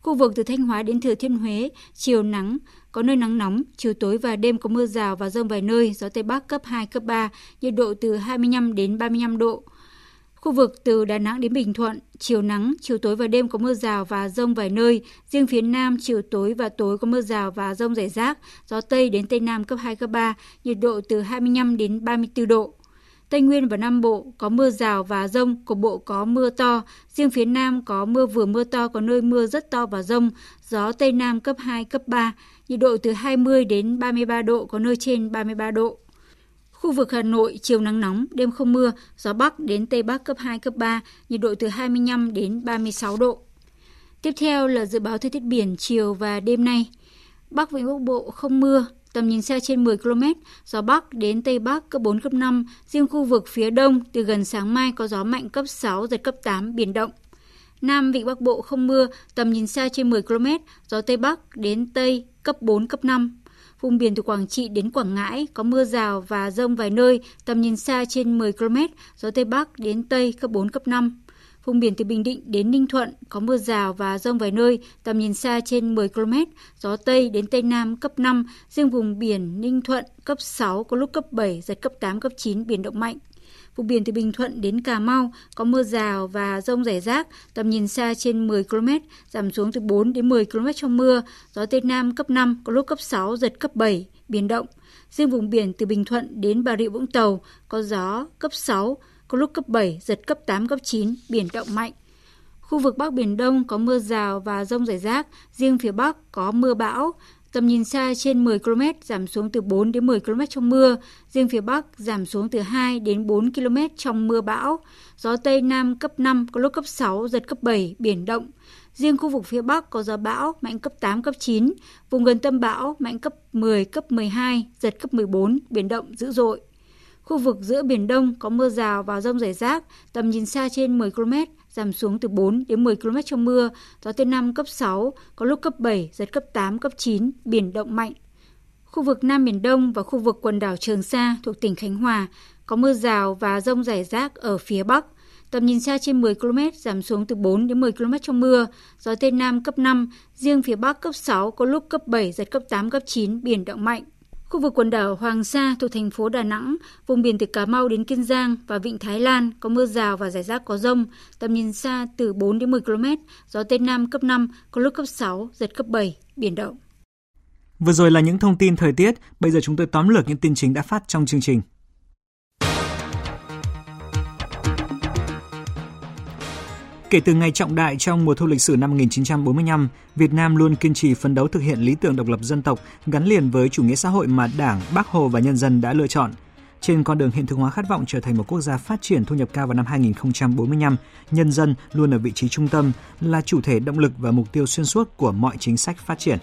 Khu vực từ Thanh Hóa đến Thừa Thiên Huế, chiều nắng, có nơi nắng nóng, chiều tối và đêm có mưa rào và rông vài nơi, gió Tây Bắc cấp 2, cấp 3, nhiệt độ từ 25 đến 35 độ. Khu vực từ Đà Nẵng đến Bình Thuận, chiều nắng, chiều tối và đêm có mưa rào và rông vài nơi. Riêng phía Nam, chiều tối và tối có mưa rào và rông rải rác. Gió Tây đến Tây Nam cấp 2, cấp 3, nhiệt độ từ 25 đến 34 độ. Tây Nguyên và Nam Bộ có mưa rào và rông, cục bộ có mưa to. Riêng phía Nam có mưa vừa mưa to, có nơi mưa rất to và rông. Gió Tây Nam cấp 2, cấp 3, nhiệt độ từ 20 đến 33 độ, có nơi trên 33 độ. Khu vực Hà Nội chiều nắng nóng, đêm không mưa, gió Bắc đến Tây Bắc cấp 2, cấp 3, nhiệt độ từ 25 đến 36 độ. Tiếp theo là dự báo thời tiết biển chiều và đêm nay. Bắc Vịnh Bắc Bộ không mưa, tầm nhìn xa trên 10 km, gió Bắc đến Tây Bắc cấp 4, cấp 5, riêng khu vực phía Đông từ gần sáng mai có gió mạnh cấp 6, giật cấp 8, biển động. Nam Vịnh Bắc Bộ không mưa, tầm nhìn xa trên 10 km, gió Tây Bắc đến Tây cấp 4, cấp 5, Vùng biển từ Quảng Trị đến Quảng Ngãi có mưa rào và rông vài nơi, tầm nhìn xa trên 10 km, gió Tây Bắc đến Tây cấp 4, cấp 5. Vùng biển từ Bình Định đến Ninh Thuận có mưa rào và rông vài nơi, tầm nhìn xa trên 10 km, gió Tây đến Tây Nam cấp 5, riêng vùng biển Ninh Thuận cấp 6, có lúc cấp 7, giật cấp 8, cấp 9, biển động mạnh. Vùng biển từ Bình Thuận đến Cà Mau có mưa rào và rông rải rác, tầm nhìn xa trên 10 km, giảm xuống từ 4 đến 10 km trong mưa, gió Tây Nam cấp 5, có lúc cấp 6, giật cấp 7, biển động. Riêng vùng biển từ Bình Thuận đến Bà Rịa Vũng Tàu có gió cấp 6, có lúc cấp 7, giật cấp 8, cấp 9, biển động mạnh. Khu vực Bắc Biển Đông có mưa rào và rông rải rác, riêng phía Bắc có mưa bão, Tầm nhìn xa trên 10 km giảm xuống từ 4 đến 10 km trong mưa, riêng phía Bắc giảm xuống từ 2 đến 4 km trong mưa bão. Gió Tây Nam cấp 5, có lúc cấp 6, giật cấp 7, biển động. Riêng khu vực phía Bắc có gió bão mạnh cấp 8, cấp 9, vùng gần tâm bão mạnh cấp 10, cấp 12, giật cấp 14, biển động dữ dội. Khu vực giữa Biển Đông có mưa rào và rông rải rác, tầm nhìn xa trên 10 km, giảm xuống từ 4 đến 10 km trong mưa, gió Tây Nam cấp 6, có lúc cấp 7, giật cấp 8, cấp 9, biển động mạnh. Khu vực Nam Biển Đông và khu vực quần đảo Trường Sa thuộc tỉnh Khánh Hòa có mưa rào và rông rải rác ở phía Bắc. Tầm nhìn xa trên 10 km, giảm xuống từ 4 đến 10 km trong mưa, gió Tây Nam cấp 5, riêng phía Bắc cấp 6, có lúc cấp 7, giật cấp 8, cấp 9, biển động mạnh. Khu vực quần đảo Hoàng Sa thuộc thành phố Đà Nẵng, vùng biển từ Cà Mau đến Kiên Giang và Vịnh Thái Lan có mưa rào và rải rác có rông, tầm nhìn xa từ 4 đến 10 km, gió Tây Nam cấp 5, có lúc cấp 6, giật cấp 7, biển động. Vừa rồi là những thông tin thời tiết, bây giờ chúng tôi tóm lược những tin chính đã phát trong chương trình. Kể từ ngày trọng đại trong mùa thu lịch sử năm 1945, Việt Nam luôn kiên trì phấn đấu thực hiện lý tưởng độc lập dân tộc gắn liền với chủ nghĩa xã hội mà Đảng, Bác Hồ và nhân dân đã lựa chọn. Trên con đường hiện thực hóa khát vọng trở thành một quốc gia phát triển thu nhập cao vào năm 2045, nhân dân luôn ở vị trí trung tâm, là chủ thể động lực và mục tiêu xuyên suốt của mọi chính sách phát triển.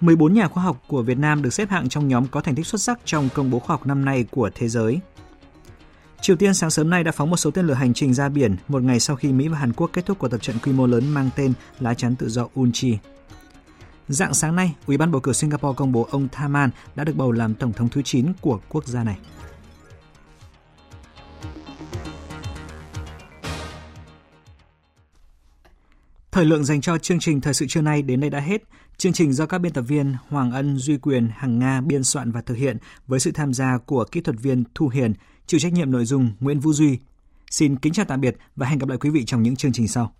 14 nhà khoa học của Việt Nam được xếp hạng trong nhóm có thành tích xuất sắc trong công bố khoa học năm nay của thế giới. Triều Tiên sáng sớm nay đã phóng một số tên lửa hành trình ra biển một ngày sau khi Mỹ và Hàn Quốc kết thúc cuộc tập trận quy mô lớn mang tên lá chắn tự do Unchi. Dạng sáng nay, Ủy ban bầu cử Singapore công bố ông Thaman đã được bầu làm tổng thống thứ 9 của quốc gia này. Thời lượng dành cho chương trình thời sự trưa nay đến đây đã hết. Chương trình do các biên tập viên Hoàng Ân, Duy Quyền, Hằng Nga biên soạn và thực hiện với sự tham gia của kỹ thuật viên Thu Hiền, chịu trách nhiệm nội dung Nguyễn Vũ Duy. Xin kính chào tạm biệt và hẹn gặp lại quý vị trong những chương trình sau.